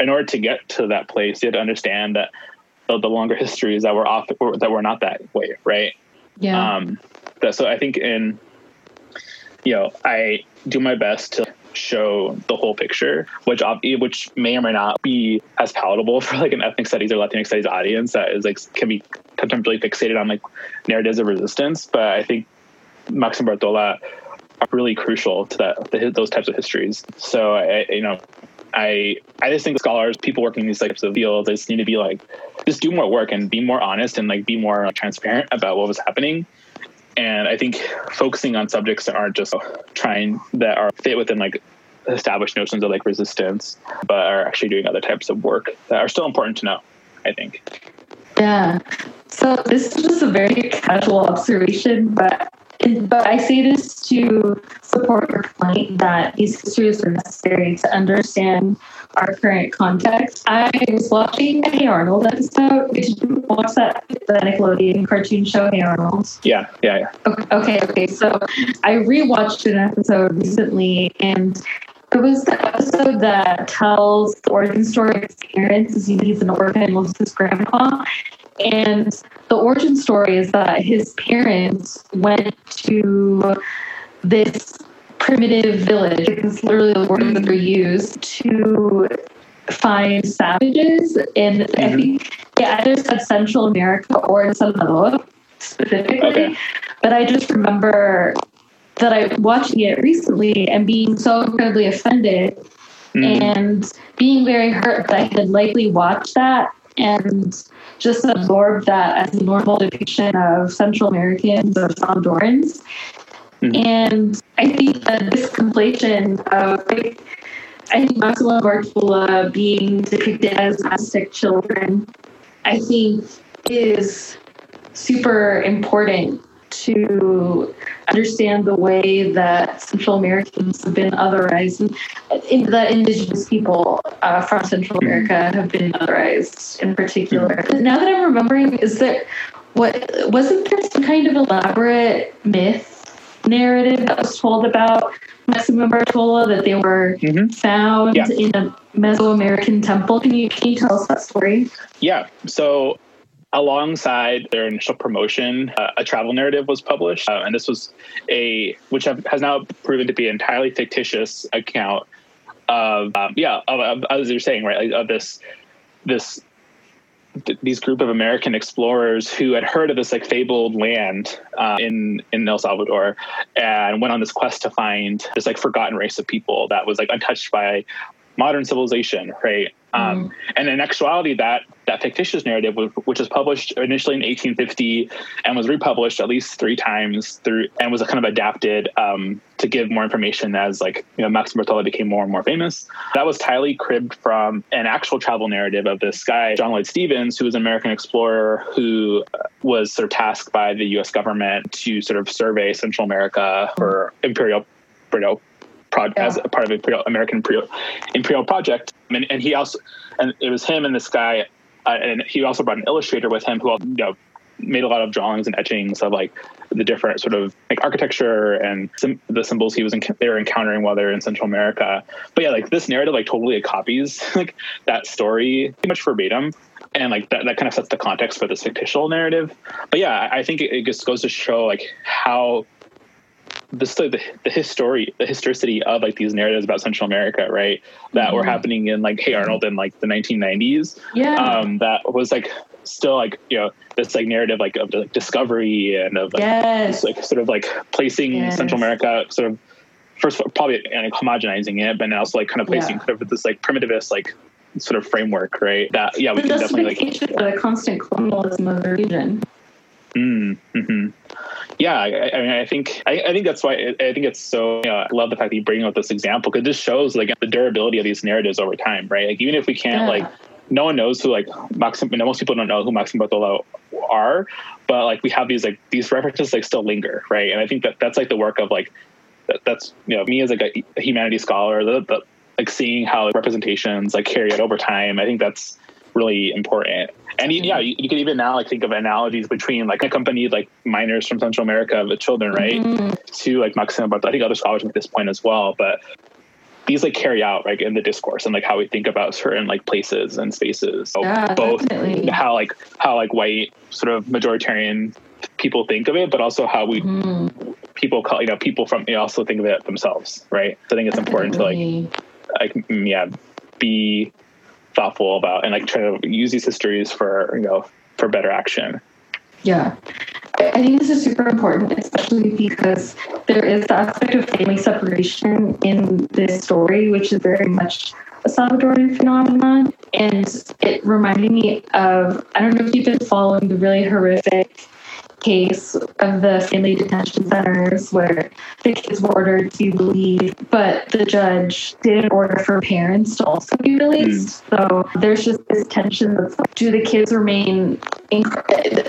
in order to get to that place, you have to understand that the, the longer histories that we're off that we're not that way, right? Yeah. Um, that, so I think in, you know, I do my best to show the whole picture, which which may or may not be as palatable for like an ethnic studies or Latinx studies audience that is like can be sometimes really fixated on like narratives of resistance. But I think Max and Bartola are really crucial to that the, those types of histories. So I, you know, I I just think scholars, people working in these types of fields, they just need to be like, just do more work and be more honest and like be more like, transparent about what was happening. And I think focusing on subjects that aren't just trying that are fit within like established notions of like resistance, but are actually doing other types of work that are still important to know. I think. Yeah. So this is just a very casual observation, but but I say this to support your point that these histories are necessary to understand our current context. I was watching a Hey Arnold episode. Did you watch that the Nickelodeon cartoon show Hey Arnold? Yeah, yeah, yeah. Okay, okay, okay. So I rewatched an episode recently, and it was the episode that tells the origin story of his parents. As you know, he's an orphan, lives with his grandpa. And the origin story is that his parents went to this primitive village, it's literally the word that they used, to find savages. And I Mhm. think they either said Central America or El Salvador specifically. Okay. But I just remember that I watching it recently and being so incredibly offended Mm. and being very hurt that I had likely watched that and just absorb that as a normal depiction of Central Americans or Salvadorans. Mhm. And I think that this conflation of like, I think Maximo and being depicted as Aztec children, I think is super important to understand the way that Central Americans have been otherized, and in, the indigenous people uh, from Central America have been otherized in particular. Now that I'm remembering, is there what wasn't there some kind of elaborate myth narrative that was told about and Bartola that they were Mhm. found Yeah. in a Mesoamerican temple? Can you can you tell us that story? Yeah. So alongside their initial promotion, uh, a travel narrative was published, uh, and this was a which have, has now proven to be an entirely fictitious account of um, yeah, of, of, as you're saying, right, of this this these group of American explorers who had heard of this like fabled land uh, in in El Salvador and went on this quest to find this like forgotten race of people that was like untouched by modern civilization, right? Um, mm. And in actuality, that that fictitious narrative, which was published initially in 1850 and was republished at least three times through, and was kind of adapted um, to give more information as like you know Max Bartola became more and more famous. That was entirely cribbed from an actual travel narrative of this guy John Lloyd Stephens, who was an American explorer who was sort of tasked by the U.S. government to sort of survey Central America for imperial you know, pro- yeah. as a part of Imperial American Imperial, Imperial Project. And, and he also, and it was him and this guy, uh, and he also brought an illustrator with him who, you know, made a lot of drawings and etchings of like the different sort of like architecture and sim- the symbols he was in- they were encountering while they were in Central America. But yeah, like this narrative like totally copies like that story pretty much verbatim. And like that, that kind of sets the context for this fictional narrative. But yeah, I think it, it just goes to show like how the, the the history the historicity of like these narratives about Central America, right? That mm-hmm. were happening in like Hey Arnold in like the 1990s. Yeah. Um, that was like still like you know this like narrative like of like discovery and of like, yes. like sort of like placing yes. Central America sort of first probably like homogenizing it, but also like kind of placing yeah. kind of this like primitivist like sort of framework, right? That yeah, we the can definitely like the constant colonialism of the region. Mm, hmm Yeah, I, I, mean, I think I, I, think that's why I think it's so. You know, I love the fact that you bring up this example because this shows like the durability of these narratives over time, right? Like even if we can't yeah. like, no one knows who like Maxim. You know, most people don't know who Maxim Bartola are, but like we have these like these references like still linger, right? And I think that that's like the work of like that, that's you know me as like a, a humanities scholar, the, the, like seeing how representations like carry out over time. I think that's really important. And yeah, you, you, can even now like think of analogies between like accompanied like minors from Central America with children, right, mm-hmm. to like Maxima, but I think other scholars make this point as well. But these like carry out like in the discourse and like how we think about certain like places and spaces. So yeah, both definitely. how like how like white sort of majoritarian people think of it, but also how we mm-hmm. people call you know people from know, also think of it themselves, right? So I think it's important to like like yeah be thoughtful about and like try to use these histories for you know for better action. Yeah. I think this is super important especially because there is the aspect of family separation in this story which is very much a salvadoran phenomenon. And it reminded me of i don't know if you've been following the really horrific case of the family detention centers where the kids were ordered to leave, but the judge didn't order for parents to also be released. Mm. So there's just this tension of do the kids remain in,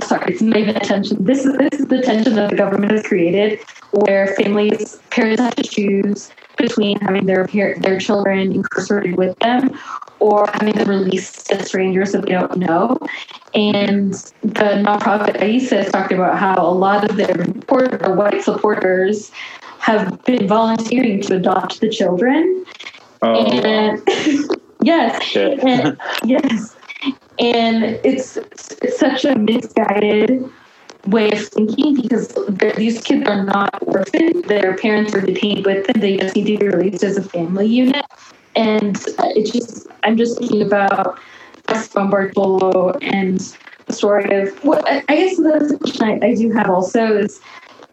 sorry, it's not even a tension. This is this is the tension that the government has created where families parents have to choose between having their their children incarcerated with them or having them released to strangers that they don't know. And the nonprofit RAICES talked about how a lot of their white supporters have been volunteering to adopt the children. Oh. And yes, and, yes, and it's, it's such a misguided way of thinking because these kids are not orphaned. Their parents are detained with them. They just need to be released as a family unit. And uh, it's just, I'm just thinking about Esteban Bartola and the story of what I guess the question I, I do have also is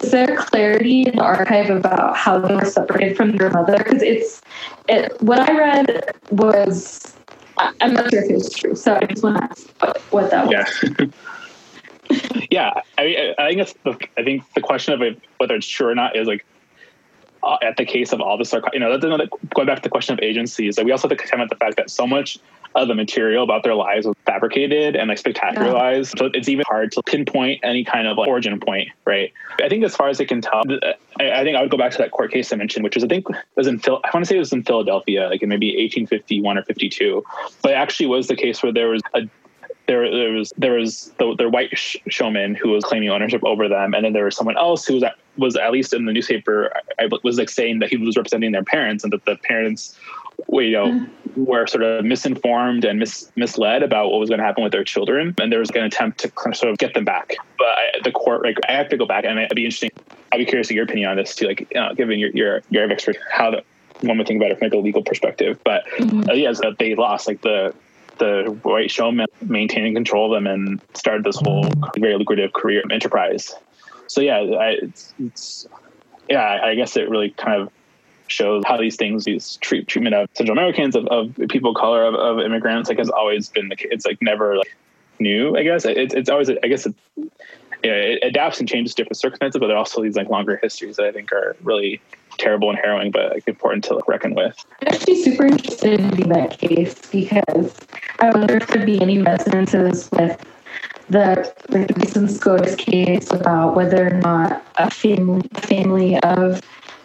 is there clarity in the archive about how they were separated from their mother? Because it's it, what I read was I'm not sure if it was true, so I just want to ask what, what that was. Yeah. yeah, I, I think it's the I think the question of it, whether it's true or not is like uh, at the case of all the sarcophagus, you know, that's another, going back to the question of agency is that we also have to contend with the fact that so much of the material about their lives was fabricated and like spectacularized. Yeah. So it's even hard to pinpoint any kind of like origin point, right? I think as far as I can tell, I, I think I would go back to that court case I mentioned, which was I think was in Phil. I want to say it was in Philadelphia, like in maybe 1851 or 52, but it actually was the case where there was a there, there was there was the, their white sh- showman who was claiming ownership over them, and then there was someone else who was at, was at least in the newspaper I, was like saying that he was representing their parents and that the parents you know were sort of misinformed and mis- misled about what was going to happen with their children, and there was an attempt to kind of sort of get them back. But I, the court, like, I have to go back, and it'd be interesting. I'd be curious to your opinion on this too, like, uh, given your your your expertise, how the one would think about it from like a legal perspective. But mm-hmm. uh, yeah, so they lost like the the white showman maintaining control of them and started this whole very lucrative career enterprise. So yeah, I, it's, it's yeah, I guess it really kind of shows how these things, these treat, treatment of Central Americans, of, of people of color, of, of, immigrants, like has always been the. It's like never like new, I guess. It's, it's always, I guess, it, it adapts and changes different circumstances, but there are also these like longer histories that I think are really terrible and harrowing, but like, important to like, reckon with. I'm actually super interested in that case because I wonder if there'd be any resonances with the like recent SCOTUS case about whether or not a family, family of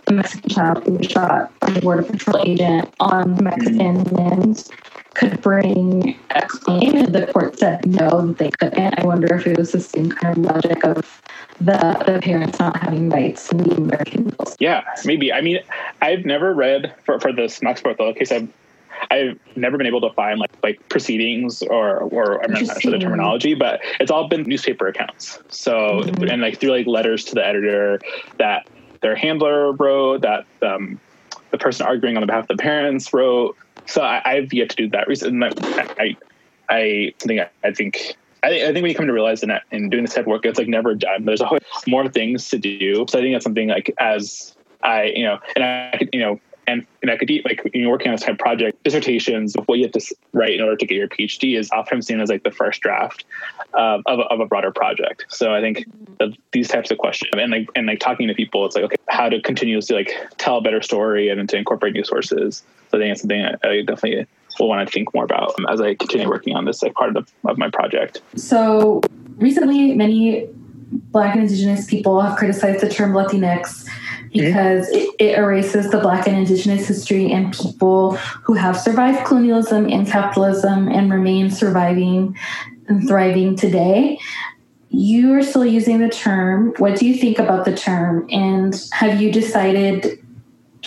a Mexican child who was shot by a border patrol agent on Mexican mm-hmm. could bring a claim, and the court said no, that they couldn't. I wonder if it was the same kind of logic of the the parents not having rights in the American bills. Yeah, maybe. I mean, I've never read for for this Max Bartola case. I've I've never been able to find like like proceedings or or I'm not sure the terminology, but it's all been newspaper accounts. So mm-hmm. and like through like letters to the editor that their handler wrote, that um, the person arguing on behalf of the parents wrote. So I, have yet to do that. Recently, I, I, I something I, I think I, I, think you come to realize that in doing this type of work, it's like never done. There's always more things to do. So I think that's something like as I, you know, and I, you know, and in academia, like when you're working on this type of project, dissertations, what you have to write in order to get your PhD is often seen as like the first draft of, a, of a broader project. So I think mm-hmm. these types of questions and like and like talking to people, it's like okay, how to continuously like tell a better story and to incorporate new sources. So I think it's something I, I definitely will want to think more about as I continue working on this like part of, the, of my project. So recently, many Black and Indigenous people have criticized the term Latinx because it, it, erases the Black and Indigenous history and people who have survived colonialism and capitalism and remain surviving and thriving today. You are still using the term. What do you think about the term? And have you decided,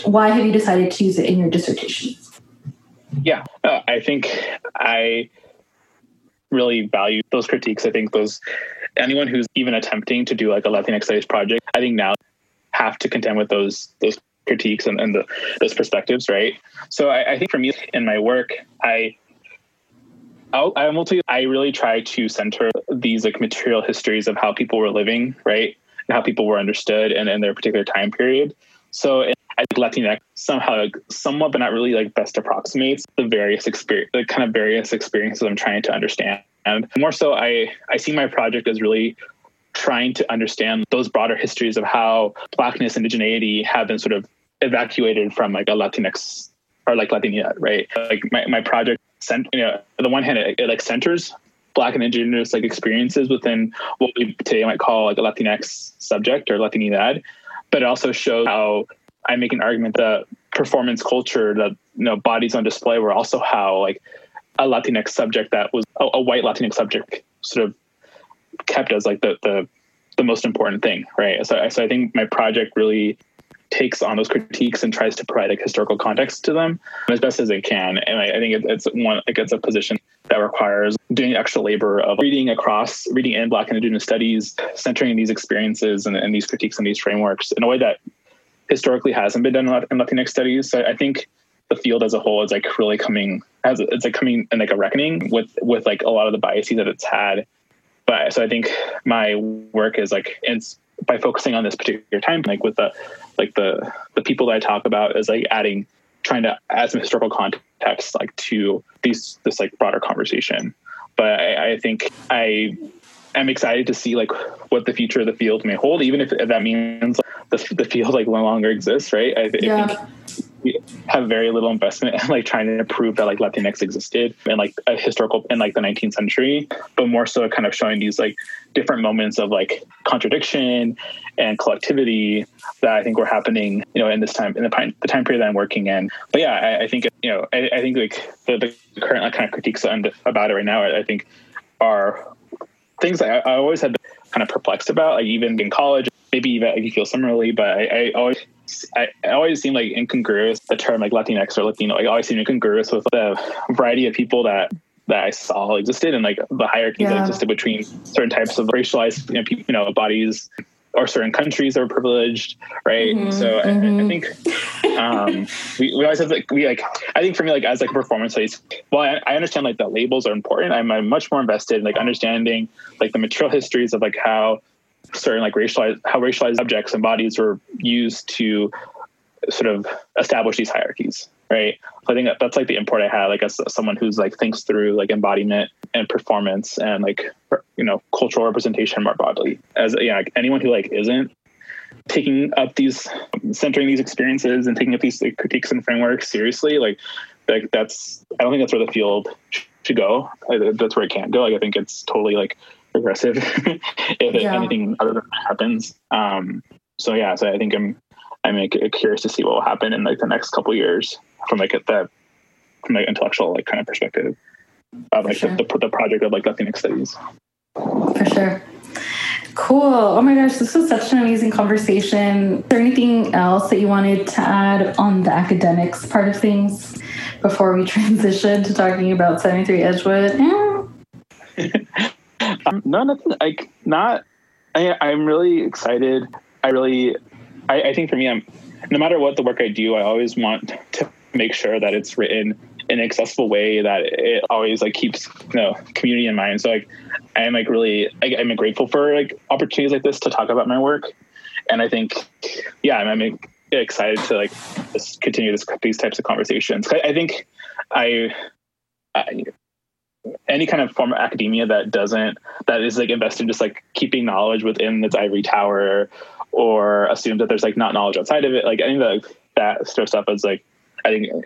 why have you decided to use it in your dissertation? Yeah, uh, I think I really value those critiques. I think those anyone who's even attempting to do like a Latinx studies project, I think now have to contend with those those critiques and, and the, those perspectives, right? So I, I, think for me in my work, I I'll, I will tell you, I really try to center these like material histories of how people were living, right, and how people were understood and in their particular time period. So I think Latinx somehow like somewhat, but not really like best approximates the various experience, the kind of various experiences I'm trying to understand. And more so, I I see my project as really trying to understand those broader histories of how blackness and indigeneity have been sort of evacuated from like a Latinx or like Latina, right? Like my, my project, cent- you know, on the one hand, it, it like centers black and indigenous like experiences within what we today might call like a Latinx subject or Latinidad, but it also shows how I make an argument that performance culture, that you know bodies on display, were also how like a Latinx subject that was a, a white Latinx subject sort of kept as like the the the most important thing, right? So, so I think my project really takes on those critiques and tries to provide like historical context to them as best as it can. And I, I think it, it's one like it's a position that requires doing extra labor of reading across reading in Black and Indigenous studies, centering these experiences and, and these critiques and these frameworks in a way that historically hasn't been done in Latinx studies. So I think the field as a whole is like really coming as it's like coming in like a reckoning with with like a lot of the biases that it's had but so I think my work is like by focusing on this particular time, like with the like the the people that I talk about is like adding trying to add some historical context like to these this like broader conversation. But I, I think I am excited to see like what the future of the field may hold, even if, that means the, the field like no longer exists, right? I, yeah. I think have very little investment in like trying to prove that like Latinx existed in like a historical in like the 19th century, but more so kind of showing these like different moments of like contradiction and collectivity that I think were happening, you know, in this time in the time the time period that I'm working in. But yeah, I, I think you know, I, I think like the, the current like, kind of critiques about it right now, I, I think are things I, I always had kind of perplexed about, like even in college, maybe even I feel similarly, but I, I always I, I always seem like incongruous. The term like Latinx or Latino, like always seem incongruous with the variety of people that that I saw existed and like the hierarchy yeah. that existed between certain types of racialized you know, people, you know bodies or certain countries that were privileged, right? Mm-hmm, so mm-hmm. I, I, mm-hmm. think um, we, we always have like we like I think for me like as like a performance studies, well I, I understand like that labels are important. I'm, I'm, much more invested in like understanding like the material histories of like how certain like racialized how racialized objects and bodies were used to sort of establish these hierarchies right? So i think that that's like the import i had like as someone who's like thinks through like embodiment and performance and like you know cultural representation more broadly. As yeah like anyone who like isn't taking up these centering these experiences and taking up these like, critiques and frameworks seriously like like that's i don't think that's where the field should go. That's where it can't go. Like i think it's totally like regressive if yeah. anything other than that happens um so yeah so i think i'm i'm like, curious to see what will happen in like the next couple years from like the from like intellectual like kind of perspective of like sure. the, the, the project of like Latinx studies. For sure. Cool. Oh my gosh, this was such an amazing conversation. Is there anything else that you wanted to add on the academics part of things before we transition to talking about 73 Edgewood? Uh, no, nothing. Like, not. I, I'm really excited. I really, I, I think for me, I'm no matter what the work I do, I always want to make sure that it's written in an accessible way that it always like keeps you know community in mind. So like I'm like really I, I'm grateful for like opportunities like this to talk about my work, and I think yeah I'm, I'm excited to like just continue this, these types of conversations. I, I think I, I any kind of form of academia that doesn't that is like invested in just like keeping knowledge within its ivory tower or assume that there's like not knowledge outside of it like any of the, that sort of stuff is like I think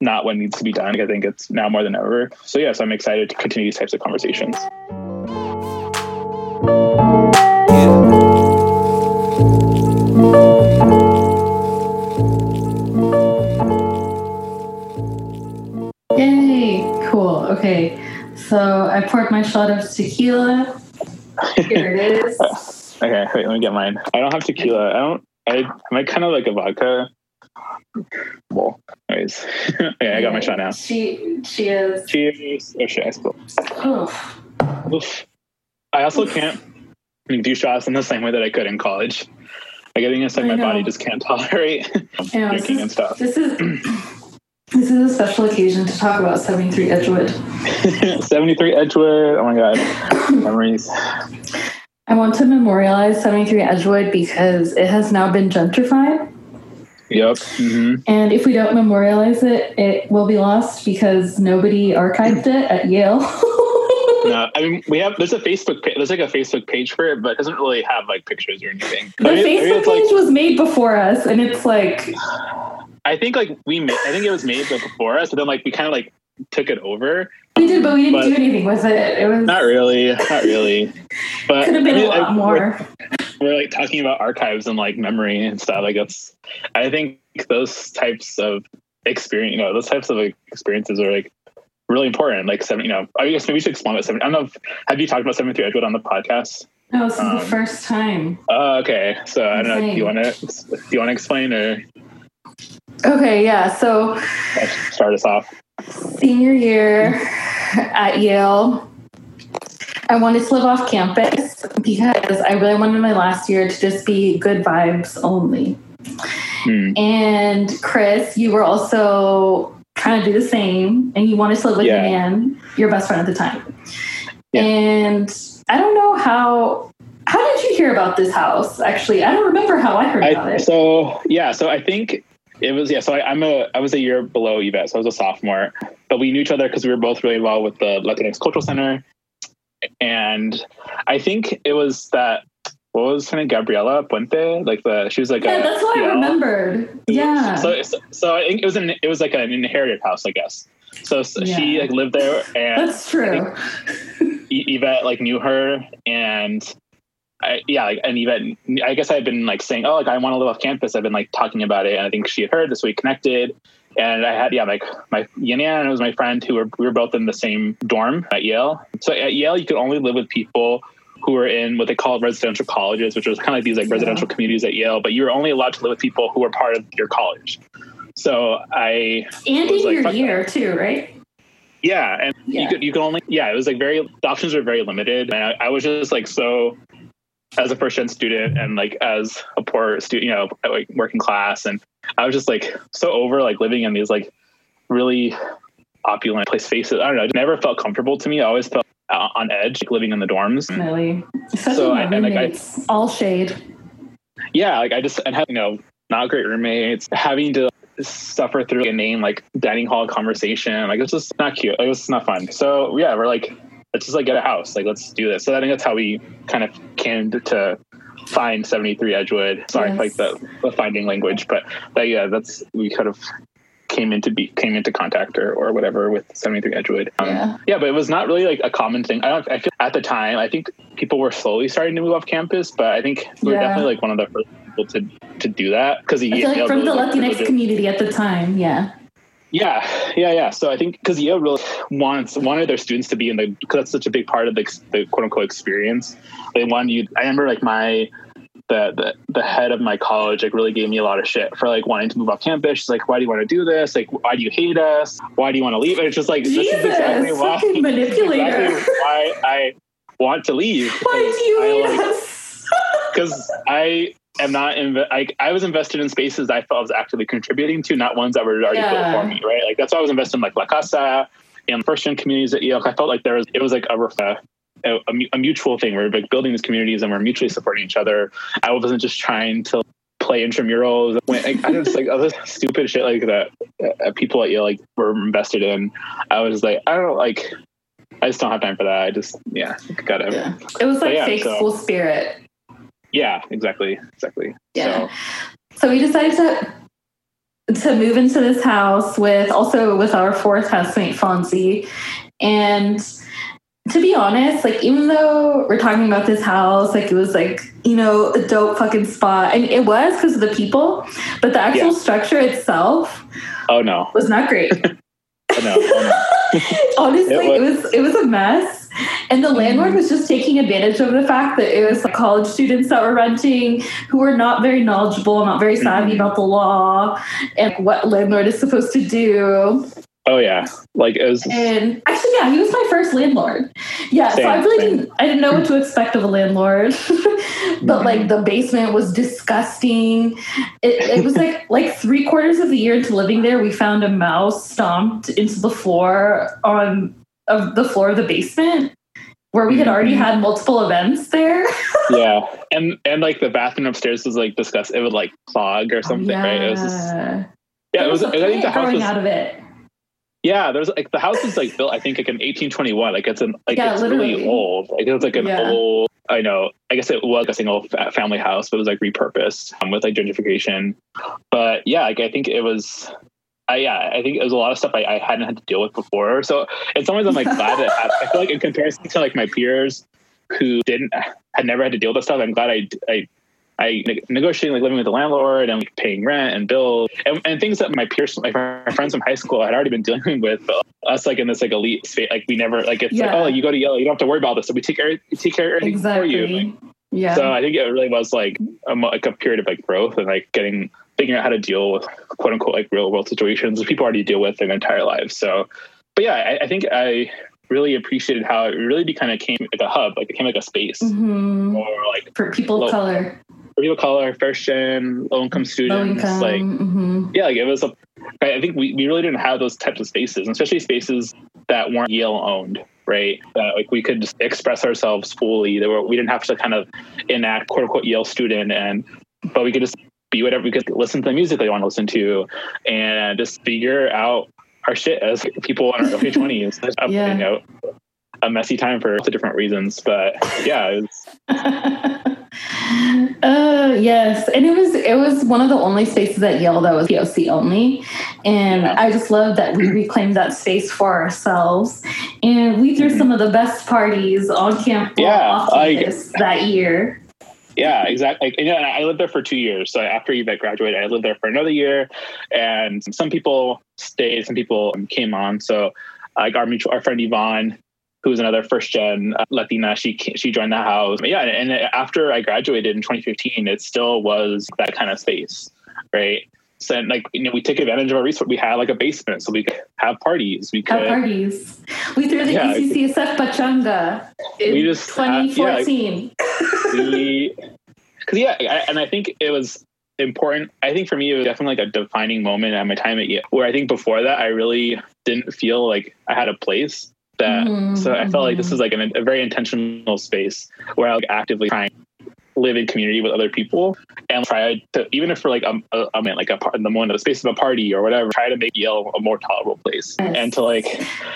not what needs to be done. I think it's now more than ever. So yes, yeah, so I'm excited to continue these types of conversations. Yay! Cool. Okay, so I poured my shot of tequila. Here it is. okay, wait. Let me get mine. I don't have tequila. I don't. I am I kind of like a vodka well, anyways, yeah, I got my shot now. She, cheers. Cheers. Oh shit, I spilled. Oof. Oof. I also Oof. can't do shots in the same way that I could in college. Like I think it's like I my know. body just can't tolerate yeah, drinking and stuff. This is this is a special occasion to talk about 73 Edgewood. 73 Edgewood. Oh my god, memories. I want to memorialize 73 Edgewood because it has now been gentrified. Yep. Mm-hmm. And if we don't memorialize it, it will be lost because nobody archived it at Yale. no, I mean we have. There's a Facebook. page, There's like a Facebook page for it, but it doesn't really have like pictures or anything. The I mean, Facebook page like, was made before us, and it's like. I think like we made. I think it was made like before us, but then like we kind of like took it over. We did, but we didn't but do anything with it. It was not really, not really. But could have been I mean, a lot I, more. We're, we're, like talking about archives and like memory and stuff. Like that's, I think those types of experience, you know, those types of like, experiences are like really important. Like seven, you know, I guess maybe we should explain what seven. I don't know. If, have you talked about seventy three Edgewood on the podcast? No, this um, is the um, first time. Oh, uh, okay. So I don't know. Do you want to do you want to explain or? Okay. Yeah. So. Start us off senior year at Yale, I wanted to live off campus because I really wanted my last year to just be good vibes only. Hmm. And Chris, you were also trying to do the same, and you wanted to live with yeah. man, your best friend at the time. Yeah. And I don't know how. How did you hear about this house? Actually, I don't remember how I heard I, about it. So yeah, so I think it was yeah. So I, am a I was a year below Yvette, so I was a sophomore. But we knew each other because we were both really involved with the Latinx Cultural Center, and I think it was that what was her name? Gabriela Puente? Like the she was like yeah, a, that's what I remembered. Yeah. So, so, so I think it was an it was like an inherited house I guess. So, so yeah. she like lived there and that's true. Yvette like knew her and I, yeah, like, and even I guess I've been like saying, oh, like I want to live off campus. I've been like talking about it, and I think she had heard this. We connected, and I had yeah, like my Yan Yan It was my friend who were we were both in the same dorm at Yale. So at Yale, you could only live with people who were in what they call residential colleges, which was kind of like these like yeah. residential communities at Yale, but you were only allowed to live with people who were part of your college. So I and in like, your year that. too, right? Yeah, and yeah. you could you could only yeah, it was like very the options were very limited, and I, I was just like so as a first gen student and like as a poor student, you know, like working class, and I was just like so over like living in these like really opulent place faces. I don't know, it never felt comfortable to me. I always felt uh, on edge, like living in the dorms. Really, so I, and, like, I, all shade. Yeah, like I just and having you know not great roommates, having to suffer through a name like dining hall conversation, like it's just not cute. Like it's not fun. So yeah, we're like, let's just like get a house. Like let's do this. So I think that's how we kind of came to, to find 73 Edgewood. Sorry, yes. like the, the finding language, but, but yeah, that's we kind of came into be came into contact or, or whatever with 73 Edgewood. Um, yeah. yeah, but it was not really like a common thing. I don't. I feel at the time, I think people were slowly starting to move off campus, but I think we were yeah. definitely like one of the first people to to do that because like from the Latinx community at the time. Yeah. Yeah, yeah, yeah. So I think because Yale really wants wanted their students to be in the because that's such a big part of the, the quote unquote experience. They wanted you. I remember like my the, the the head of my college like really gave me a lot of shit for like wanting to move off campus. She's like, why do you want to do this? Like, why do you hate us? Why do you want to leave? And it's just like Jesus, this is exactly why manipulator. Exactly why I want to leave. Why do you hate like, us? Because I am not inv- I, I was invested in spaces I felt I was actively contributing to, not ones that were already yeah. built for me, right? Like that's why I was invested in like La Casa and first gen communities at Yale. I felt like there was it was like a, a a, a, mutual thing. We're like building these communities and we're mutually supporting each other. I wasn't just trying to play intramurals. when I just like other stupid shit like that. Uh, people at Yale like were invested in. I was like, I don't like. I just don't have time for that. I just yeah, gotta. Yeah. It was like yeah, fake so, school spirit. Yeah, exactly, exactly. Yeah. So, so we decided to to move into this house with also with our fourth housemate Fonzie, and to be honest, like even though we're talking about this house, like it was like you know a dope fucking spot, and it was because of the people, but the actual yeah. structure itself, oh no, was not great. oh, no, oh, no. Honestly, it was. it was it was a mess, and the landlord was just taking advantage of the fact that it was like college students that were renting who were not very knowledgeable, not very savvy mm-hmm. about the law and what landlord is supposed to do. Oh yeah, like it was. And actually, yeah, he was my first landlord. Yeah, same, so I really same. didn't. I didn't know what to expect of a landlord, but like the basement was disgusting. It, it was like like three quarters of the year into living there, we found a mouse stomped into the floor on of the floor of the basement where we had already mm-hmm. had multiple events there. yeah, and and like the bathroom upstairs was like disgusting. It would like clog or something, yeah. right? It was just yeah. It was. I think the house was out of it. Yeah, there's like the house is like built. I think like in 1821. Like it's an like yeah, it's literally. really old. Like it's like an yeah. old. I know. I guess it was a single family house, but it was like repurposed um, with like gentrification. But yeah, like I think it was. I, yeah, I think it was a lot of stuff I, I hadn't had to deal with before. So in some ways, I'm like glad that I, I feel like in comparison to like my peers who didn't had never had to deal with stuff, I'm glad I I I negotiating like living with the landlord and like paying rent and bills and, and things that my peers, like my friends from high school, had already been dealing with. But us, like in this like elite space, like we never like it's yeah. like oh, you go to Yale, you don't have to worry about this. So we take care, take care of everything exactly. for you. Like, yeah. So I think it really was like a, like a period of like growth and like getting figuring out how to deal with quote unquote like real world situations that people already deal with their entire lives. So, but yeah, I, I think I really appreciated how it really kind of came like a hub, like it became like a space mm-hmm. or like for people of color people of our first gen, low income students. Low income, like, mm-hmm. yeah, like it was a. I think we, we really didn't have those types of spaces, especially spaces that weren't Yale owned, right? That like we could just express ourselves fully. There were we didn't have to kind of enact quote unquote Yale student, and but we could just be whatever we could listen to the music they want to listen to, and just figure out our shit as people in our early twenties. yeah. You know, a messy time for of different reasons, but yeah. uh, yes, and it was it was one of the only spaces at Yale that was POC only, and yeah. I just love that we reclaimed that space for ourselves, and we threw mm-hmm. some of the best parties on campus, yeah, campus that year. Yeah, exactly. Like, you know, I lived there for two years. So after UVET graduated, I lived there for another year, and some people stayed, some people came on. So like our mutual, our friend Yvonne who was another first gen uh, Latina. She she joined the house. Yeah, and after I graduated in 2015, it still was that kind of space, right? So like you know, we took advantage of our resource. We had like a basement, so we could have parties. We could have parties. We threw the yeah, ECCSF pachanga in we just 2014. Had, yeah, we, because yeah, I, and I think it was important. I think for me, it was definitely like a defining moment at my time at Yale, where I think before that, I really didn't feel like I had a place. That mm-hmm. so I felt like this mm-hmm. was like an, a very intentional space where I was like, actively trying live in community with other people and try to even if for like a, a, I mean like a part in the moment of the space of a party or whatever try to make Yale a more tolerable place yes. and to like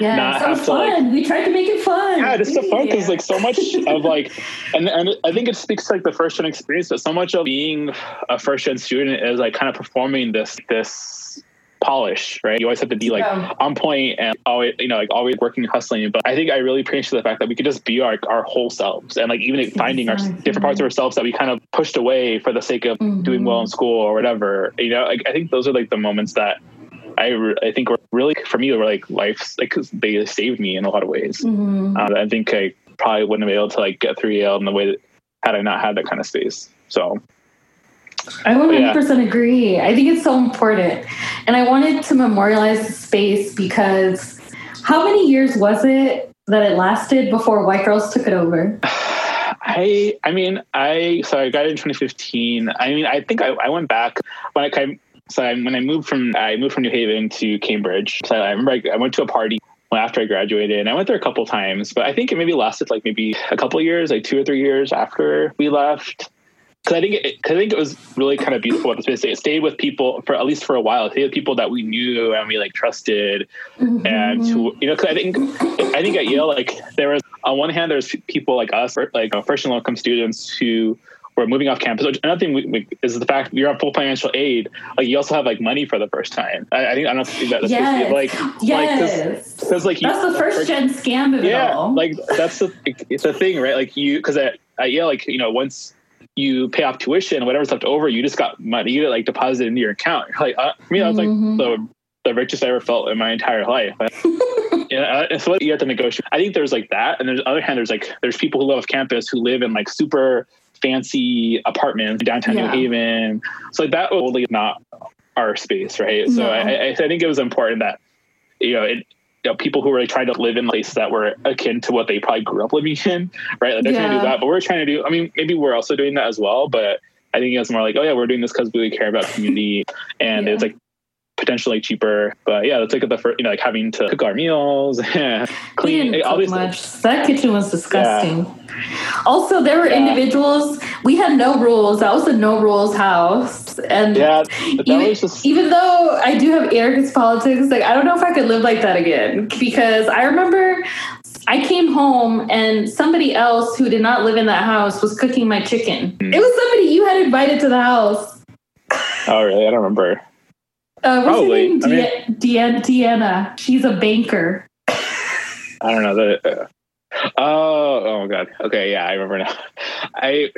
yeah, not have fun. to like we tried to make it fun yeah it's so fun because yeah. like so much of like and and I think it speaks to like the first gen experience but so much of being a first gen student is like kind of performing this this polish, right? You always have to be like yeah. on point and always, you know, like always working, and hustling. But I think I really appreciate the fact that we could just be our, our whole selves and like even finding exactly. our different parts of ourselves that we kind of pushed away for the sake of mm-hmm. doing well in school or whatever. You know, like I think those are like the moments that I, I think were really for me were like life's like they saved me in a lot of ways. Mm-hmm. Uh, I think I probably wouldn't have been able to like get through Yale in the way that had I not had that kind of space. So I 100% yeah. agree. I think it's so important. And I wanted to memorialize the space because how many years was it that it lasted before white girls took it over? I I mean I so I got it in 2015. I mean I think I, I went back when I came, so I, when I moved from I moved from New Haven to Cambridge. So I remember I, I went to a party after I graduated, and I went there a couple times. But I think it maybe lasted like maybe a couple years, like two or three years after we left because I think it, cause I think it was really kind of beautiful the space. It stayed with people for at least for a while. It stayed with people that we knew and we like trusted, mm-hmm. and who you know. Because I think I think at Yale, like there was on one hand, there's people like us, like uh, first and low income students who were moving off campus. Another thing we, we, is the fact you're on full financial aid. Like you also have like money for the first time. I, I think I don't think that that's yes. like yes. because like, like that's the first gen scam of yeah, it all. like that's the it's a thing, right? Like you because at, at Yale, like you know once you pay off tuition, whatever's left over, you just got money you like deposited into your account. You're like, uh, for me, that was like mm-hmm. the the richest I ever felt in my entire life. yeah, uh, so you have to negotiate. I think there's like that, and there's the other hand, there's like there's people who live off campus who live in like super fancy apartments downtown yeah. New Haven. So like that totally not our space, right? No. So I, I think it was important that you know it you know, people who were like, trying to live in places that were akin to what they probably grew up living in, right? Like they're yeah. trying to do that, but we're trying to do. I mean, maybe we're also doing that as well, but I think it's more like, oh yeah, we're doing this because we really care about community, and yeah. it's like potentially cheaper. But yeah, it's like the first, you know, like having to cook our meals, clean. We didn't much. That kitchen was disgusting. Yeah. Also, there were yeah. individuals. We had no rules. That was a no rules house, and yeah, even, just... even though I do have arrogance politics, like I don't know if I could live like that again because I remember I came home and somebody else who did not live in that house was cooking my chicken. Mm. It was somebody you had invited to the house. Oh, really? I don't remember. Uh, what's Probably. her name? De- I mean, De- Deanna. She's a banker. I don't know. The, uh, oh, oh my god. Okay, yeah, I remember now. I,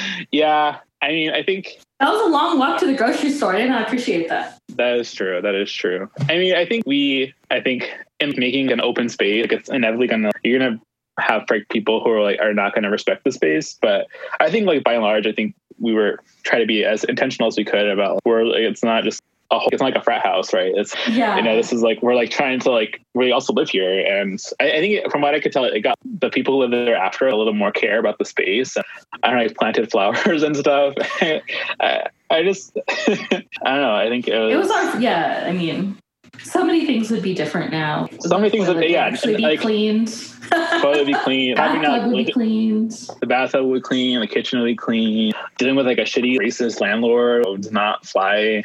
yeah. I mean, I think that was a long walk to the grocery store. I did not appreciate that. That is true. That is true. I mean, I think we, I think in making an open space, like it's inevitably gonna, you're gonna have like people who are like are not going to respect the space. But I think like by and large, I think we were trying to be as intentional as we could about where like, it's not just a whole, it's not like a frat house, right? It's yeah. you know this is like we're like trying to like we also live here, and I, I think it, from what I could tell, it got the people who live there after a little more care about the space. And I don't know, like planted flowers and stuff. I, I just I don't know. I think it was, it was our yeah. I mean, so many things would be different now. So many things would yeah actually be like, cleaned. toilet would be clean. bathtub would be cleaned. The bathtub would be clean. The kitchen would be clean. Dealing with like a shitty racist landlord would not fly.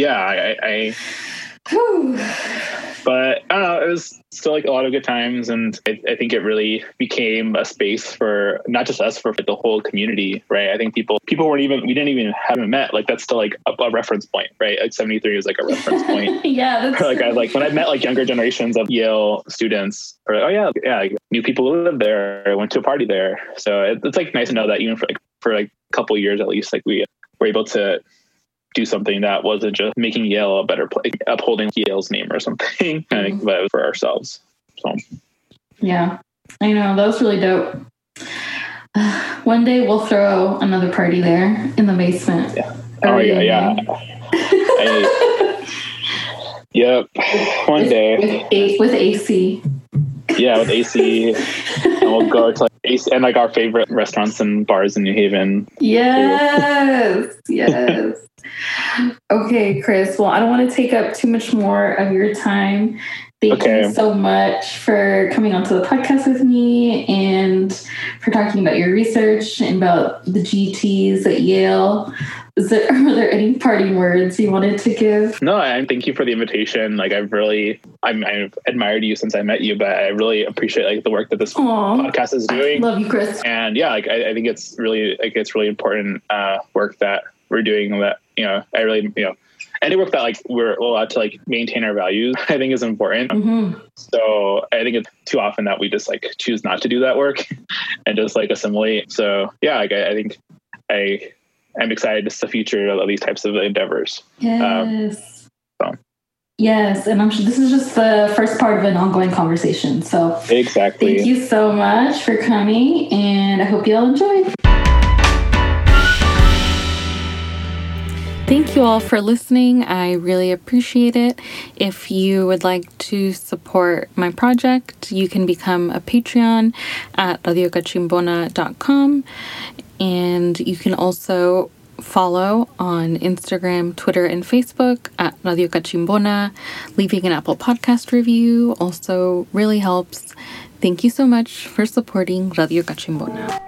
Yeah, I, I but I don't know. It was still like a lot of good times, and I, I, think it really became a space for not just us, for the whole community, right? I think people people weren't even we didn't even haven't met. Like that's still like a, a reference point, right? Like seventy three is like a reference point. yeah, that's like I like when I met like younger generations of Yale students, or like, oh yeah, yeah, like, new people who live there. I went to a party there, so it, it's like nice to know that even for like for like a couple years at least, like we were able to do something that wasn't just making Yale a better place, upholding Yale's name or something, mm-hmm. but for ourselves. So. Yeah, I know that was really dope. One day we'll throw another party there in the basement. Yeah. Oh yeah, yeah. I, yep. One day. With, a, with AC. Yeah, with AC. and we'll go to like AC and like our favorite restaurants and bars in New Haven. Yes. yes. Okay, Chris. Well, I don't want to take up too much more of your time. Thank okay. you so much for coming onto the podcast with me and for talking about your research and about the GTs at Yale. Is there, are there any parting words you wanted to give? No, and thank you for the invitation. Like I've really, I'm, I've admired you since I met you, but I really appreciate like the work that this Aww. podcast is doing. Love you, Chris. And yeah, like I, I think it's really, like it's really important uh, work that we're doing. That you know, I really, you know any work that like we're allowed to like maintain our values i think is important mm-hmm. so i think it's too often that we just like choose not to do that work and just like assimilate so yeah like, I, I think i am excited to the future of these types of endeavors um, yes um, so. Yes, and I'm sure this is just the first part of an ongoing conversation. So, exactly. Thank you so much for coming, and I hope you all enjoy. Thank you all for listening. I really appreciate it. If you would like to support my project, you can become a Patreon at radiocachimbona.com. And you can also follow on Instagram, Twitter, and Facebook at Radio Cachimbona. Leaving an Apple Podcast review also really helps. Thank you so much for supporting Radio Cachimbona.